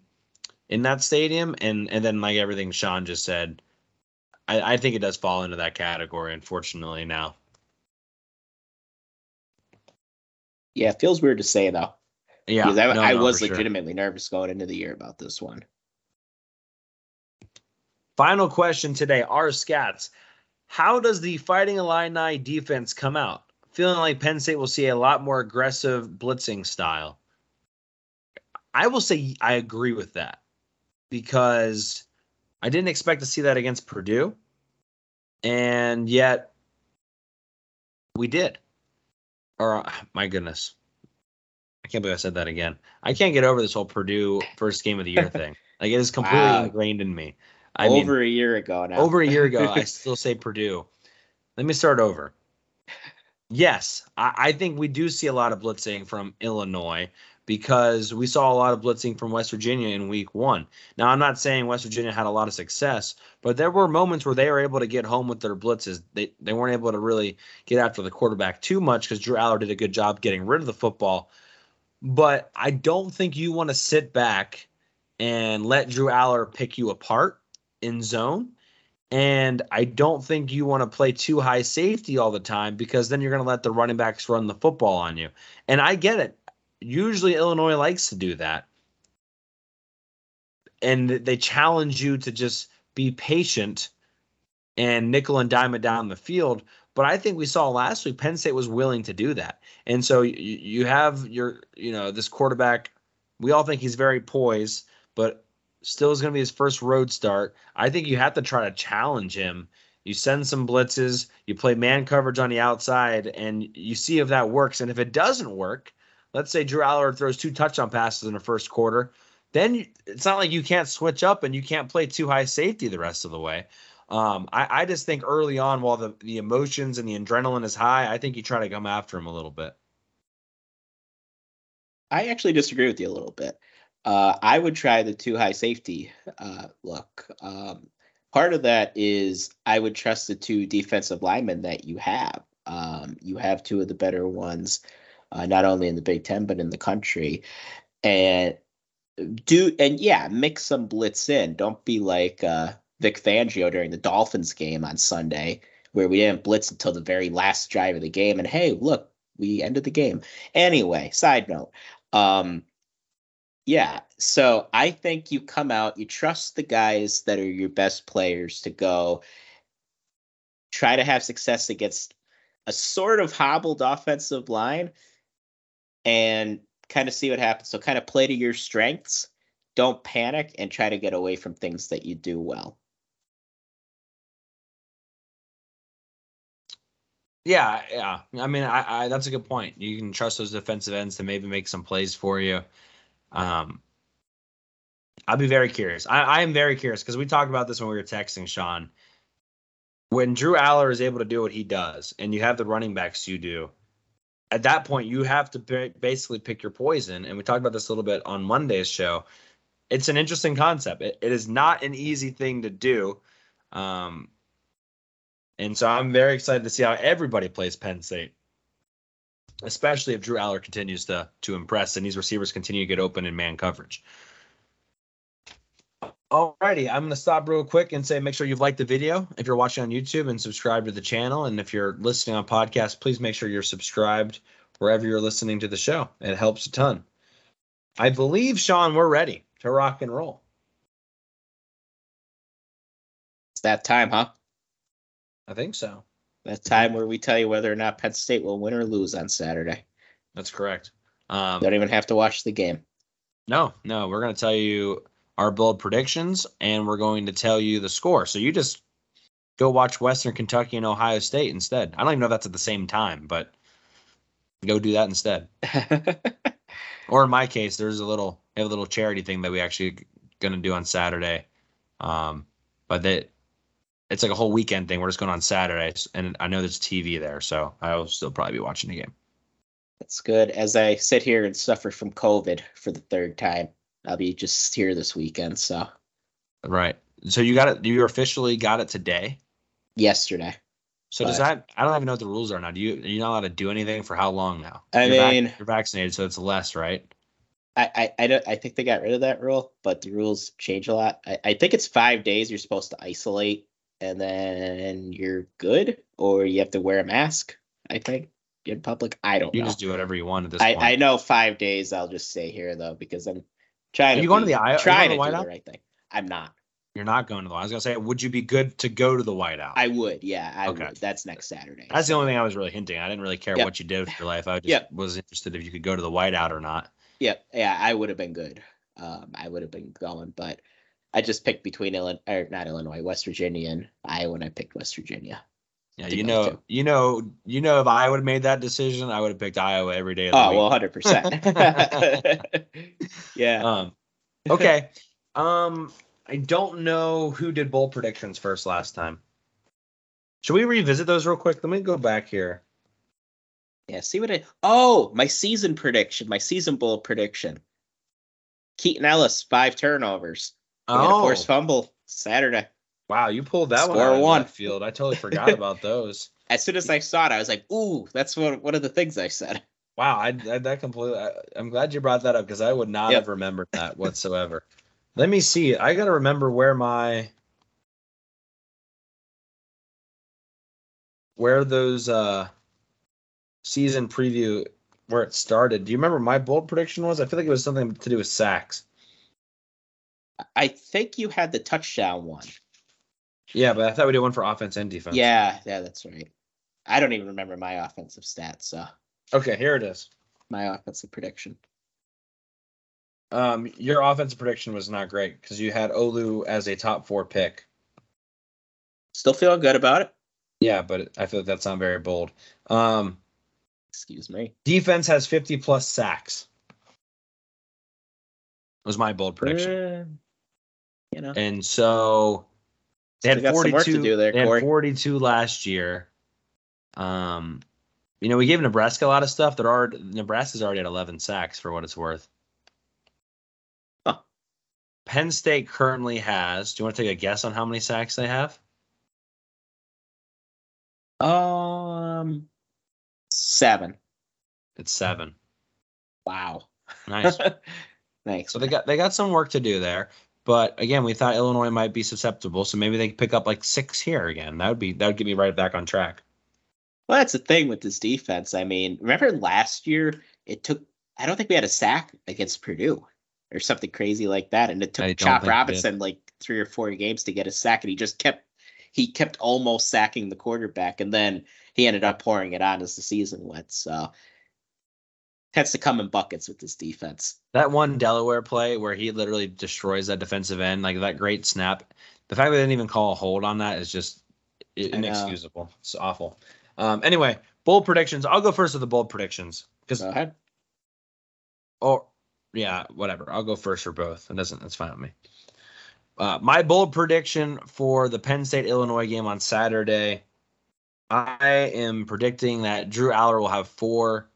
in that stadium. And and then like everything Shawn just said, I, I think it does fall into that category, unfortunately now. Yeah, it feels weird to say though. Yeah, I, no, I no, was for sure. legitimately nervous going into the year about this one. Final question today, our scats. How does the Fighting Illini defense come out? Feeling like Penn State will see a lot more aggressive blitzing style. I will say I agree with that because I didn't expect to see that against Purdue, and yet we did. Or my goodness, I can't believe I said that again. I can't get over this whole Purdue first game of the year [laughs] thing. Like it is completely Wow. ingrained in me. I mean, Over a year ago now. over a year ago, I [laughs] still say Purdue. Let me start over. Yes, I, I think we do see a lot of blitzing from Illinois because we saw a lot of blitzing from West Virginia in week one. Now, I'm not saying West Virginia had a lot of success, but there were moments where they were able to get home with their blitzes. They, they weren't able to really get after the quarterback too much because Drew Allar did a good job getting rid of the football. But I don't think you want to sit back and let Drew Allar pick you apart in zone. And I don't think you want to play too high safety all the time because then you're going to let the running backs run the football on you. And I get it. Usually Illinois likes to do that. And they challenge you to just be patient and nickel and dime it down the field. But I think we saw last week Penn State was willing to do that. And so you, you have your, you know, this quarterback. We all think he's very poised, but still is going to be his first road start. I think you have to try to challenge him. You send some blitzes, you play man coverage on the outside, and you see if that works. And if it doesn't work, let's say Drew Allar throws two touchdown passes in the first quarter, then you, it's not like you can't switch up and you can't play too high safety the rest of the way. Um, I, I just think early on, while the, the emotions and the adrenaline is high, I think you try to come after him a little bit. I actually disagree with you a little bit. Uh, I would try the two high safety uh, look. Um, part of that is I would trust the two defensive linemen that you have. Um, you have two of the better ones, uh, not only in the Big Ten but in the country, and do and yeah, mix some blitz in. Don't be like uh, Vic Fangio during the Dolphins game on Sunday, where we didn't blitz until the very last drive of the game. And hey, look, we ended the game. Anyway, side note. Um, yeah, so I think you come out, you trust the guys that are your best players to go try to have success against a sort of hobbled offensive line and kind of see what happens. So kind of play to your strengths. Don't panic and try to get away from things that you do well. Yeah, yeah. I mean, I, I that's a good point. You can trust those defensive ends to maybe make some plays for you. Um, I'll be very curious. I, I am very curious because we talked about this when we were texting Shawn. When Drew Allar is able to do what he does, and you have the running backs you do, at that point you have to basically pick your poison. And we talked about this a little bit on Monday's show. It's an interesting concept. It, it is not an easy thing to do. Um, and so I'm very excited to see how everybody plays Penn State, especially if Drew Allar continues to to impress and these receivers continue to get open in man coverage. Alrighty, I'm gonna stop real quick and say make sure you've liked the video if you're watching on YouTube and subscribe to the channel. And if you're listening on podcast, please make sure you're subscribed wherever you're listening to the show. It helps a ton. I believe Shawn, we're ready to rock and roll. It's that time, huh? I think so. That time where we tell you whether or not Penn State will win or lose on Saturday. That's correct. Um, Don't even have to watch the game. No, no, we're going to tell you our bold predictions and we're going to tell you the score. So you just go watch Western Kentucky and Ohio State instead. I don't even know if that's at the same time, but go do that instead. [laughs] Or in my case, there's a little have a little charity thing that we actually going to do on Saturday. Um, but that it's like a whole weekend thing. We're just going on Saturdays, and I know there's TV there, so I will still probably be watching the game. That's good. As I sit here and suffer from COVID for the third time, I'll be just here this weekend. So Right. So you got it. You officially got it today. yesterday, So does that? I don't even know what the rules are now. Do you? Are you not allowed to do anything for how long now? I You're vac- mean- you're vaccinated, so it's less, right? I I I, don't, I think they got rid of that rule, but the rules change a lot. I, I think it's five days you're supposed to isolate, and then you're good, or you have to wear a mask. I think. in public. I don't You know. just do whatever you want at this I, point. I know five days. I'll just stay here though because I'm trying. Are to you going to the I- Trying to the do the right thing. I'm not. You're not going to the. I was gonna say, would you be good to go to the whiteout? I would. Yeah, I Okay. would. That's next Saturday. That's the only thing I was really hinting. I didn't really care Yep. what you did with your life. I [laughs] just Yep. was interested if you could go to the whiteout or not. Yep. Yeah, I would have been good. Um, I would have been going, but I just picked between Illinois, or not Illinois, West Virginia, and Iowa, and I picked West Virginia. Yeah, you know, you know, you know. If I would have made that decision, I would have picked Iowa every day of the Oh week. well, hundred percent. [laughs] Yeah. Um, okay. um, I don't know who did bowl predictions first last time. Should we revisit those real quick? Let me go back here. Yeah. See what I? Oh, my season prediction, my season bowl prediction. Keaton Ellis, five turnovers. We had a Oh, forced fumble Saturday. wow, you pulled that one Score out of one. field. I totally forgot [laughs] about those. As soon as I saw it, I was like, "Ooh, that's one one of the things I said." Wow, I, I that completely. I, I'm glad you brought that up because I would not Yep. have remembered that whatsoever. Let me see. I got to remember where my where those uh season preview where it started. Do you remember my bold prediction was? I feel like it was something to do with sacks. I think you had the touchdown one. Yeah, but I thought we did one for offense and defense. Yeah, yeah, that's right. I don't even remember my offensive stats. So Okay, here it is. my offensive prediction. Um, your offensive prediction was not great because you had Olu as a top four pick. Still feeling good about it. Yeah, but I feel like that's not very bold. Um, Excuse me. defense has 50 plus sacks. Was my bold prediction. You know, And so they had Still got 42 to do there, they had 42 last year. Um you know, we gave Nebraska a lot of stuff. They're already Nebraska's already at 11 sacks for what it's worth. Huh. Penn State currently has. Do you want to take a guess on how many sacks they have? um, seven. It's 7. Wow. Nice. [laughs] Thanks. So they got they got some work to do there. But again, we thought Illinois might be susceptible, so maybe they could pick up like six here again. That would be that would get me right back on track. Well, that's the thing with this defense. I mean, remember last year it took I don't think we had a sack against Purdue or something crazy like that. And it took Chop think we did. Robinson like three or four games to get a sack, and he just kept he kept almost sacking the quarterback, and then he ended up pouring it on as the season went. So tends to come in buckets with this defense. That one Delaware play where he literally destroys that defensive end, like that great snap. The fact that they didn't even call a hold on that is just i- I know. inexcusable. It's awful. Um, anyway, bold predictions. I'll go first with the bold predictions because, Go ahead. or yeah, whatever. I'll go first for both. It doesn't. That's fine with me. Uh, my bold prediction for the Penn State Illinois game on Saturday. I am predicting that Drew Allar will have four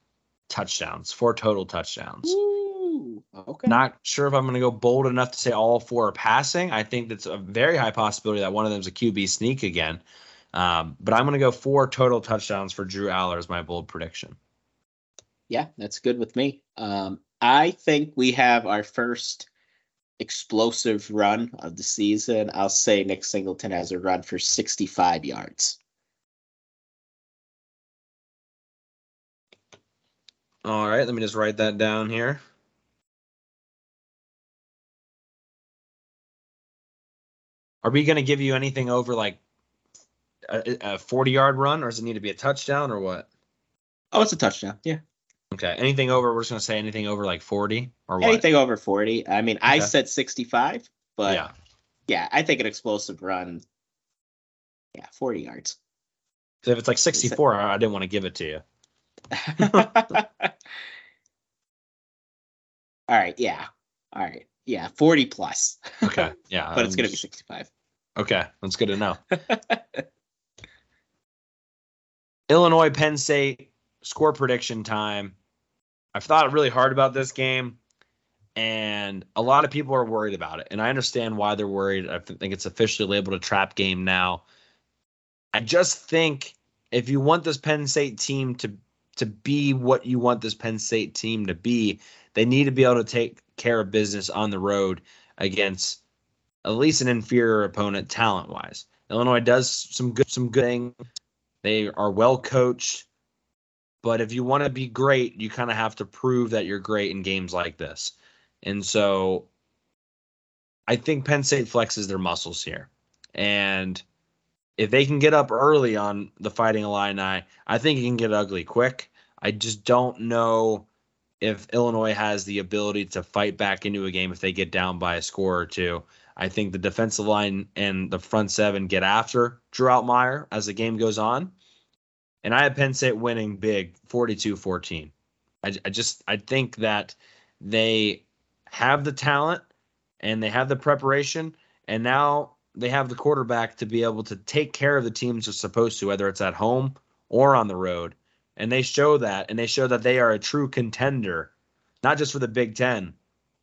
touchdowns, four total touchdowns. Ooh, okay. Not sure if I'm going to go bold enough to say all four are passing. I think that's a very high possibility that one of them is a QB sneak again. Um, but I'm going to go four total touchdowns for Drew Allar as my bold prediction. Yeah, that's good with me. Um, I think we have our first explosive run of the season. I'll say Nick Singleton has a run for 65 yards. All right, let me just write that down here. Are we going to give you anything over like a, a 40 yard run, or does it need to be a touchdown, or what? Oh, it's a touchdown. Yeah. Okay, anything over? We're just going to say anything over like 40 or what? Anything over 40. I mean, I said 65, but yeah. yeah. I think an explosive run. Yeah, 40 yards. So if it's like 64, I I didn't want to give it to you. [laughs] All right. Yeah. All right. Yeah. 40 plus. [laughs] Okay, yeah, but it's going to be 65. Okay, that's good to know. [laughs] Illinois, Penn State, score prediction time. I've thought really hard about this game, and a lot of people are worried about it. And I understand why they're worried. I think it's officially labeled a trap game now. I just think if you want this Penn State team to to be what you want this Penn State team to be, they need to be able to take care of business on the road against at least an inferior opponent talent wise. Illinois does some good some good. They are well coached. But if you want to be great, you kind of have to prove that you're great in games like this. And so I think Penn State flexes their muscles here. And if they can get up early on the Fighting Illini, I think it can get ugly quick. I just don't know if Illinois has the ability to fight back into a game if they get down by a score or two. I think the defensive line and the front seven get after Drew Altmyer as the game goes on. And I have Penn State winning big 42 14. I, I just, I think that they have the talent and they have the preparation. And now they have the quarterback to be able to take care of the teams they're supposed to, whether it's at home or on the road. And they show that, and they show that they are a true contender, not just for the Big Ten,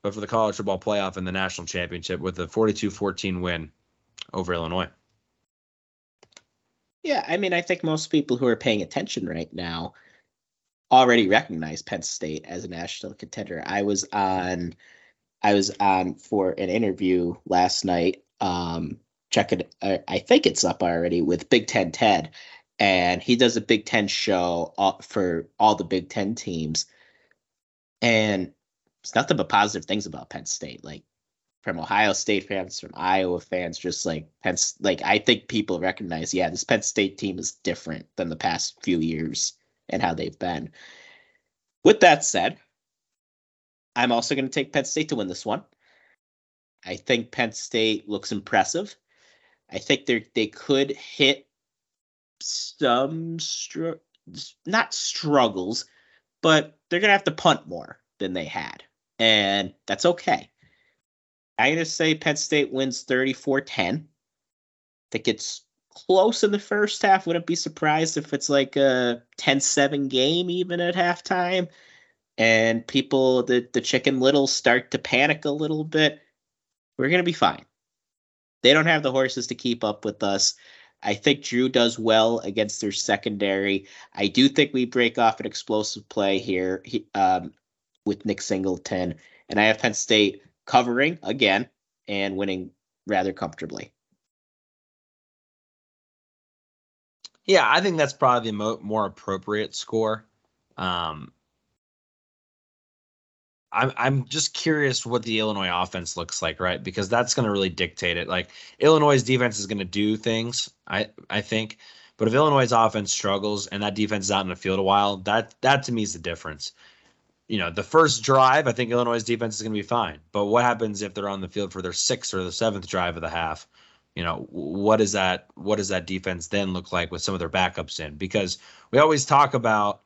but for the college football playoff and the national championship with a 42 14 win over Illinois. Yeah, I mean, I think most people who are paying attention right now already recognize Penn State as a national contender. I was on I was on for an interview last night. Um, check it. Uh, I think it's up already with Big Ten Ted, and he does a Big Ten show for all the Big Ten teams, and it's nothing but positive things about Penn State. Like from Ohio State fans, from Iowa fans, just like Penn. Like I think people recognize, yeah, this Penn State team is different than the past few years and how they've been. With that said, I'm also going to take Penn State to win this one. I think Penn State looks impressive. I think they they could hit some str- not struggles, but they're to have to punt more than they had. And that's okay. I'm to say Penn State wins 34 10. I think it's close in the first half. Wouldn't be surprised if it's like a 10 7 game even at halftime and people the the chicken little start to panic a little bit we're going to be fine. They don't have the horses to keep up with us. I think drew does well against their secondary. I do think we break off an explosive play here um, with nick singleton and i have penn state covering again and winning rather comfortably. Yeah i think that's probably the mo- more appropriate score. Um, I'm I'm just curious what the Illinois offense looks like, right? Because that's going to really dictate it. Like Illinois' defense is going to do things, I I think, but if Illinois' offense struggles and that defense is out in the field a while, that that to me is the difference. You know, the first drive, I think Illinois' defense is going to be fine. But what happens if they're on the field for their sixth or the seventh drive of the half? You know, what is that? What does that defense then look like with some of their backups in? Because we always talk about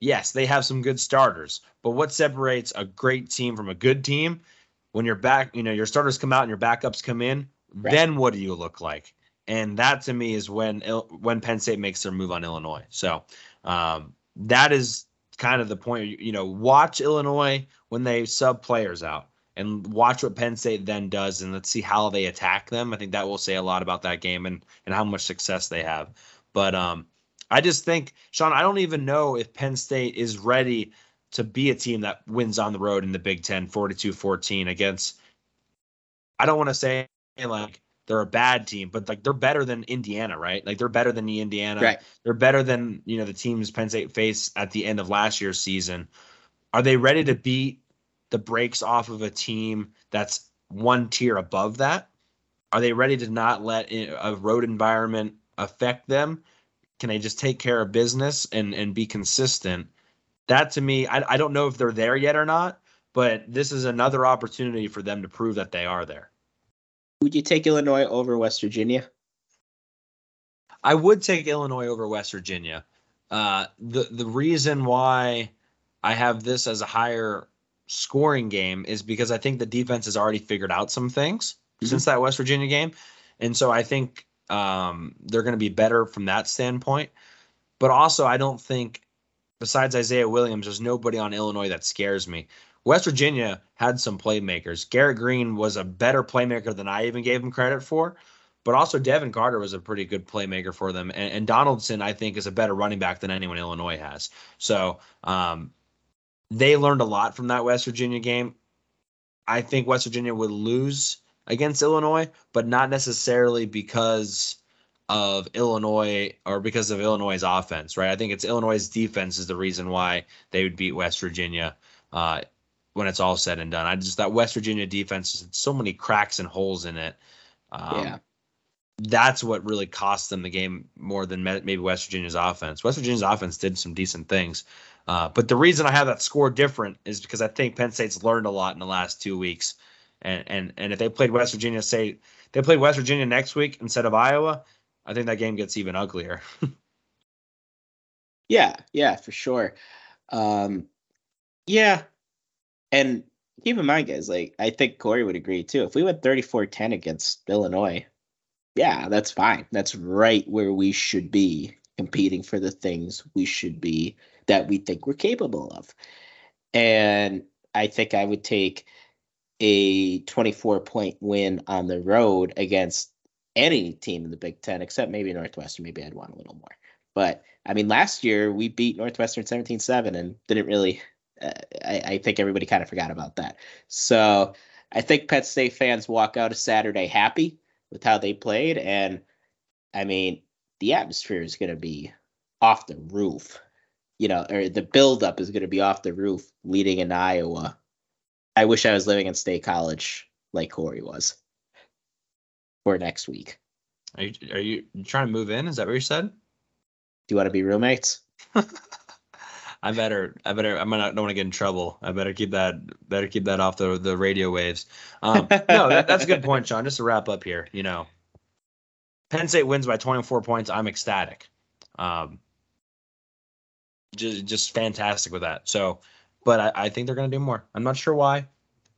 yes, they have some good starters, but what separates a great team from a good team? When your back, you know, your starters come out and your backups come in, right. then what do you look like? And that to me is when when Penn State makes their move on Illinois. So um, that is kind of the point. You know, watch Illinois when they sub players out and watch what Penn State then does, and let's see how they attack them. I think that will say a lot about that game and and how much success they have. But um, I just think, Shawn, I don't even know if Penn State is ready to be a team that wins on the road in the Big Ten 42 14 against, I don't want to say like they're a bad team, but like they're better than Indiana, right? Like they're better than the Indiana. Right. They're better than, you know, the teams Penn State faced at the end of last year's season. Are they ready to beat the breaks off of a team that's one tier above that? Are they ready to not let a road environment affect them? Can they just take care of business and and be consistent? That to me, I, I don't know if they're there yet or not, but this is another opportunity for them to prove that they are there. Would you take Illinois over West Virginia? I would take Illinois over West Virginia. Uh, the the reason why I have this as a higher scoring game is because I think the defense has already figured out some things mm-hmm. since that West Virginia game, and so I think um, they're going to be better from that standpoint. But also, I don't think, besides Isaiah Williams, there's nobody on Illinois that scares me. West Virginia had some playmakers. Garrett Greene was a better playmaker than I even gave him credit for. But also, Devin Carter was a pretty good playmaker for them. And, and Donaldson, I think, is a better running back than anyone Illinois has. So um, they learned a lot from that West Virginia game. I think West Virginia would lose against Illinois, but not necessarily because of Illinois or because of Illinois' offense, right? I think it's Illinois' defense is the reason why they would beat West Virginia uh, when it's all said and done. I just that West Virginia defense has so many cracks and holes in it. Um, yeah. That's what really cost them the game more than maybe West Virginia's offense. West Virginia's offense did some decent things. Uh, but the reason I have that score different is because I think Penn State's learned a lot in the last two weeks. And and and if they played West Virginia, say they played West Virginia next week instead of Iowa, I think that game gets even uglier. [laughs] Yeah, yeah, for sure. Um, yeah, and keep in mind, guys, like I think Cory would agree too. If we went 34-10 against Illinois, yeah, that's fine. That's right where we should be competing for the things we should be that we think we're capable of. And I think I would take a 24 point win on the road against any team in the Big Ten, except maybe Northwestern. Maybe I'd want a little more. But I mean, last year we beat Northwestern 17 7 and didn't really, uh, I, I think everybody kind of forgot about that. So I think Penn State fans walk out of Saturday happy with how they played. And I mean, the atmosphere is going to be off the roof, you know, or the buildup is going to be off the roof leading in Iowa. I wish I was living in State College like Cory was for next week. Are you are you trying to move in? Is that what you said? Do you want to be roommates? [laughs] I better I better I might gonna don't want to get in trouble. I better keep that better keep that off the the radio waves. Um, no, that, that's a good point, Shawn. Just to wrap up here, you know, Penn State wins by 24 points. I'm ecstatic. Um, just just fantastic with that. So, but I, I think they're gonna do more. I'm not sure why,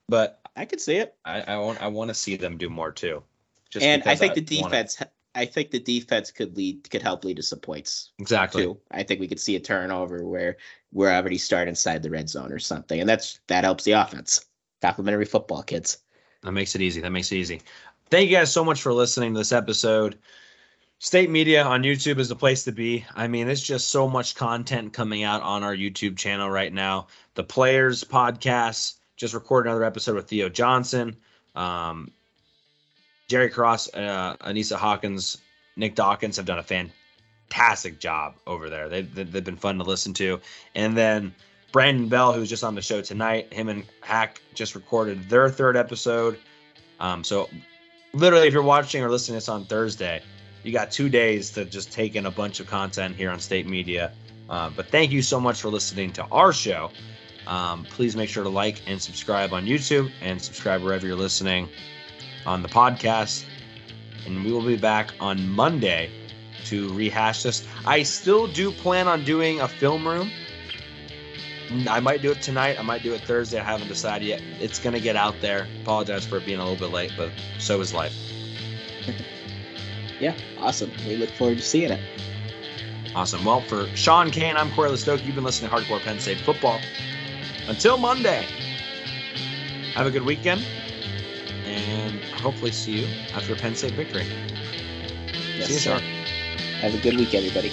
but I could see it. I I want I want to see them do more too. Just and I think the wanna- defense I think the defense could lead could help lead to some points exactly. too. I think we could see a turnover where we're already start inside the red zone or something. And that's that helps the offense. Complementary football kids. That makes it easy. That makes it easy. Thank you guys so much for listening to this episode. State Media on YouTube is the place to be. I mean, it's just so much content coming out on our YouTube channel right now. The Players podcast just recorded another episode with Theo Johnson, um, Jerry Cross, uh, Anissa Hawkins, Nick Dawkins have done a fantastic job over there. They've, they've been fun to listen to. And then Brandon Bell, who's just on the show tonight, him and Hack just recorded their third episode. Um, so literally, if you're watching or listening to this on Thursday, you got two days to just take in a bunch of content here on State Media. Uh, but thank you so much for listening to our show. Um, please make sure to like and subscribe on YouTube and subscribe wherever you're listening on the podcast. And we will be back on Monday to rehash this. I still do plan on doing a film room. I might do it tonight. I might do it Thursday. I haven't decided yet. It's going to get out there. Apologize for it being a little bit late, but so is life. [laughs] Yeah, awesome. We look forward to seeing it. Awesome. Well, for Shawn Kane, I'm Cory Lestochi. You've been listening to Hardcore Penn State Football. Until Monday, have a good weekend, and hopefully see you after a Penn State victory. Yes, see you, sir. Have a good week, everybody.